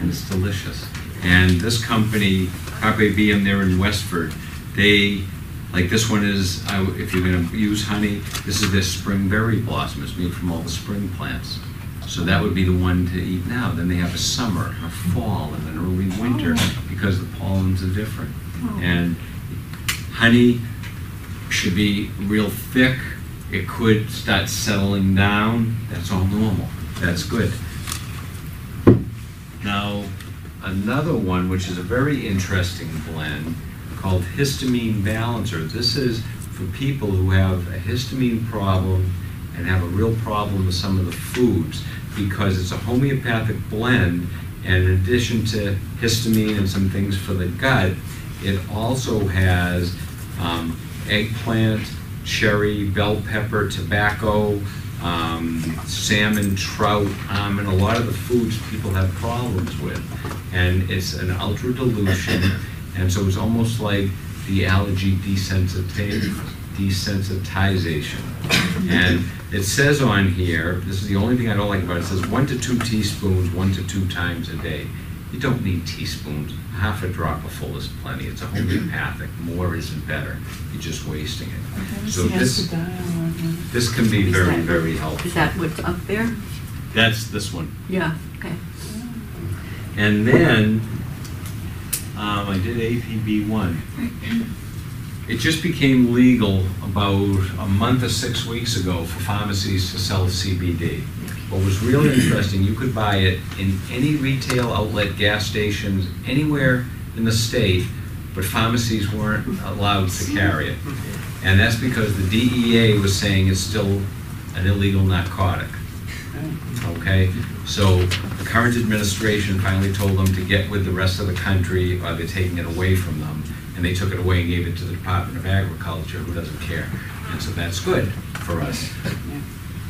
and it's delicious. And this company, Carpe Diem, they're in Westford, they, like this one is, if you're gonna use honey, this is their spring berry blossom, it's made from all the spring plants. So that would be the one to eat now. Then they have a summer, a fall, and an early winter, oh. because the pollens are different. Oh. And honey should be real thick. It could start settling down. That's all normal. That's good. Now, another one, which is a very interesting blend, called histamine balancer. This is for people who have a histamine problem and have a real problem with some of the foods because it's a homeopathic blend. And in addition to histamine and some things for the gut, it also has um, eggplant, cherry, bell pepper, tobacco, um, salmon, trout, um, and a lot of the foods people have problems with. And it's an ultra dilution, and so it's almost like the allergy desensitiz- desensitization. And it says on here, this is the only thing I don't like about it, it says one to two teaspoons, one to two times a day. You don't need teaspoons. Half a drop of full is plenty. It's a homeopathic. More isn't better. You're just wasting it. So this, this can be Is very, that- very helpful. Is that what's up there? That's this one. Yeah, okay. And then, um, I did APB one. [clears throat] It just became legal about a month or six weeks ago for pharmacies to sell CBD. What was really interesting, you could buy it in any retail outlet, gas stations, anywhere in the state, but pharmacies weren't allowed to carry it. And that's because the DEA was saying it's still an illegal narcotic. Okay, so the current administration finally told them to get with the rest of the country, or they're taking it away from them. And they took it away and gave it to the Department of Agriculture, who doesn't care. And so that's good for us.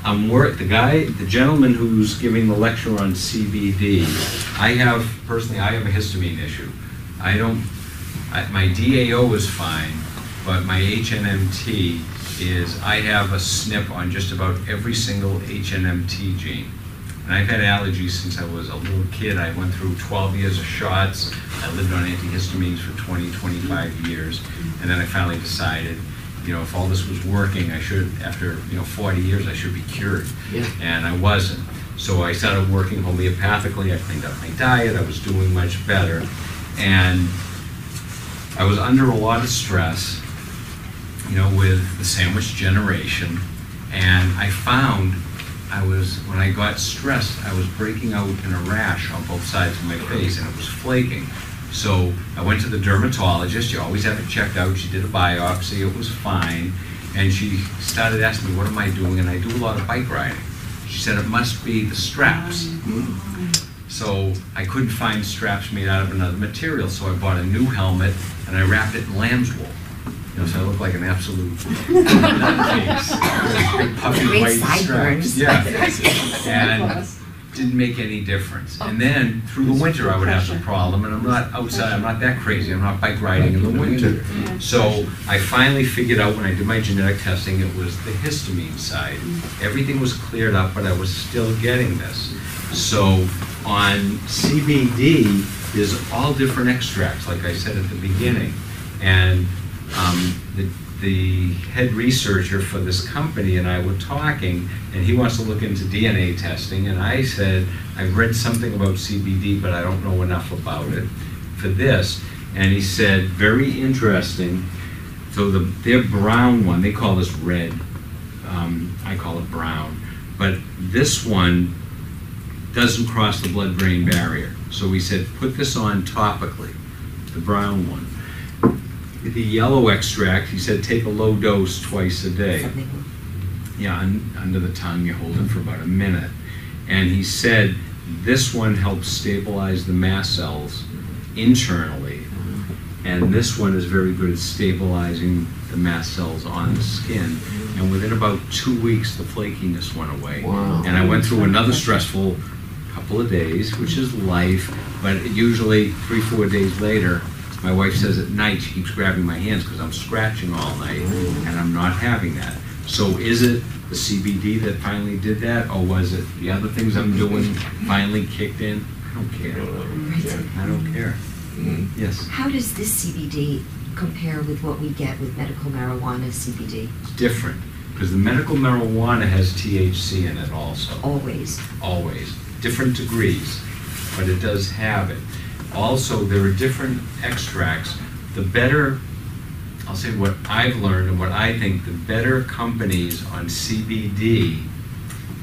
I'm work, the guy, the gentleman who's giving the lecture on CBD, I have, personally, I have a histamine issue. I don't, I, my DAO is fine, but my HNMT is, I have a SNP on just about every single HNMT gene. And I've had allergies since I was a little kid. I went through 12 years of shots. I lived on antihistamines for 20, 25 years. And then I finally decided, you know, if all this was working, I should, after, you know, 40 years, I should be cured. Yeah. And I wasn't. So I started working homeopathically. I cleaned up my diet. I was doing much better. And I was under a lot of stress, you know, with the sandwich generation. And I found I was, when I got stressed, I was breaking out in a rash on both sides of my face and it was flaking. So I went to the dermatologist. You always have it checked out. She did a biopsy. It was fine. And she started asking me, what am I doing? And I do a lot of bike riding. She said, it must be the straps. So I couldn't find straps made out of another material, so I bought a new helmet and I wrapped it in lamb's wool. You know, so I look like an absolute [laughs] nutcase. Big puffy Great white sideburns. Yeah. And didn't make any difference. And then through the winter, I would have the problem, and I'm not outside, I'm not that crazy, I'm not bike riding in the winter. So I finally figured out when I did my genetic testing, it was the histamine side. Mm. Everything was cleared up, but I was still getting this. So on CBD, there's all different extracts, like I said at the beginning. And um, the, the head researcher for this company and I were talking, and he wants to look into DNA testing, and I said, I've read something about CBD, but I don't know enough about it for this. And he said, very interesting. So the, their brown one, they call this red. Um, I call it brown. But this one doesn't cross the blood-brain barrier. So we said, put this on topically, the brown one. The yellow extract, he said, take a low dose twice a day. Something- Yeah, un, under the tongue, you hold it for about a minute. And he said, this one helps stabilize the mast cells internally. And this one is very good at stabilizing the mast cells on the skin. And within about two weeks, the flakiness went away. Wow. And I went through another stressful couple of days, which is life, but usually three, four days later, my wife says at night, she keeps grabbing my hands because I'm scratching all night, mm. and I'm not having that. So is it the CBD that finally did that, or was it the other things I'm doing finally kicked in? I don't care. I don't care. Mm. Yes, How does this CBD compare with what we get with medical marijuana CBD? it's different, because the medical marijuana has THC in it also. Always. always, different degrees, but it does have it. Also, there are different extracts. The better, I'll say what I've learned and what I think, the better companies on CBD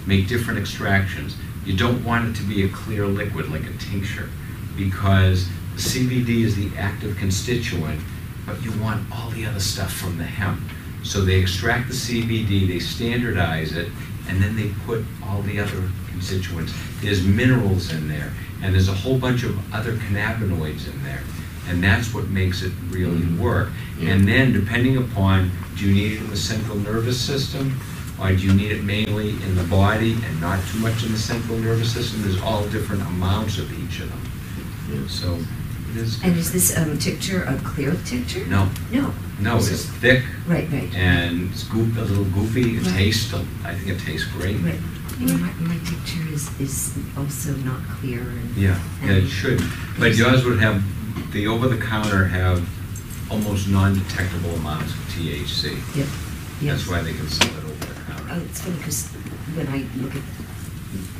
make different extractions. You don't want it to be a clear liquid like a tincture, because CBD is the active constituent, but you want all the other stuff from the hemp. So they extract the CBD, they standardize it, and then they put all the other constituents. There's minerals in there, and there's a whole bunch of other cannabinoids in there. And that's what makes it really work. And then, depending upon, do you need it in the central nervous system, or do you need it mainly in the body and not too much in the central nervous system? There's all different amounts of each of them. So, it is. And is this um, tincture a clear tincture? No, No. no, it's thick, Right, right. and it's goop, a little goofy. It Right. tastes, I think it tastes great. Right. My, my tincture is, is also not clear and. Yeah, yeah, it should. But yours would have, the over-the-counter have almost non-detectable amounts of THC. Yep. That's Yes. why they can sell it over the counter. Oh, counter. it's funny because when I look at,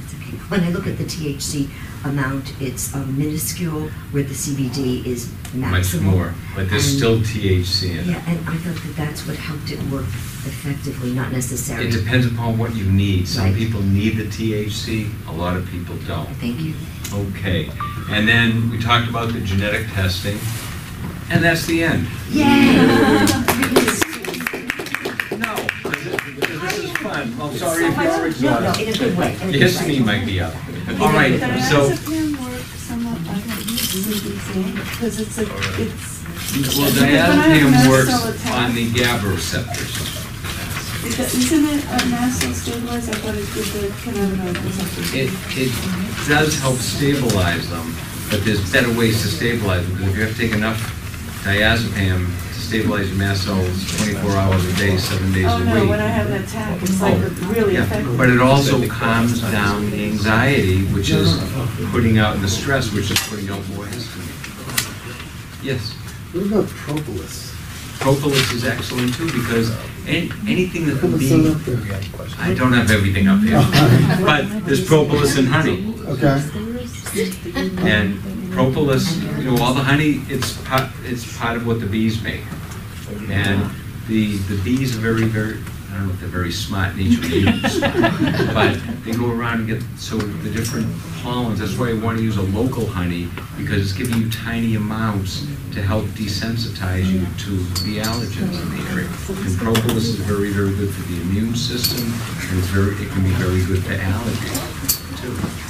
it's okay. When I look at the THC amount, it's um, minuscule where the CBD is Much more, but there's And- still THC in Yeah, it. and I thought that that's what helped it work effectively, not necessarily. It depends upon what you need. Some Right. people need the THC, a lot of people don't. Thank you. Okay, and then we talked about the genetic testing, and that's the end. No, because this is fun. I'm sorry if you're No, no, exhausted. in a good way. in a good Yes, way. me might be up. All right, so, Diazepam work somewhat like CBD, because it's a, it's, well, When have diazepam mast works on the GABA receptors. It- isn't it a mast cell? I thought it did the cannabinoid receptors. It, it does help stabilize them, but there's better ways to stabilize them. Because if you have to take enough diazepam to stabilize your mast cells twenty-four hours a day, seven days a Oh, week. no, when I have an attack, it's like oh, really Yeah, effective. but it also calms down the anxiety, which is putting out the stress, which is putting out more histamine. Yes, What about propolis? propolis is excellent too, because an- anything that would be. I don't have everything up here, [laughs] but there's propolis and honey. Okay. And propolis, you know, all the honey, it's part, it's part of what the bees make. And the, the bees are very, very, I don't know if they're very smart, nature smart, but they go around and get, so the different pollens, that's why you want to use a local honey, because it's giving you tiny amounts to help desensitize you to the allergens in the area. And propolis is very, very good for the immune system, and it's very, it can be very good for allergies, too.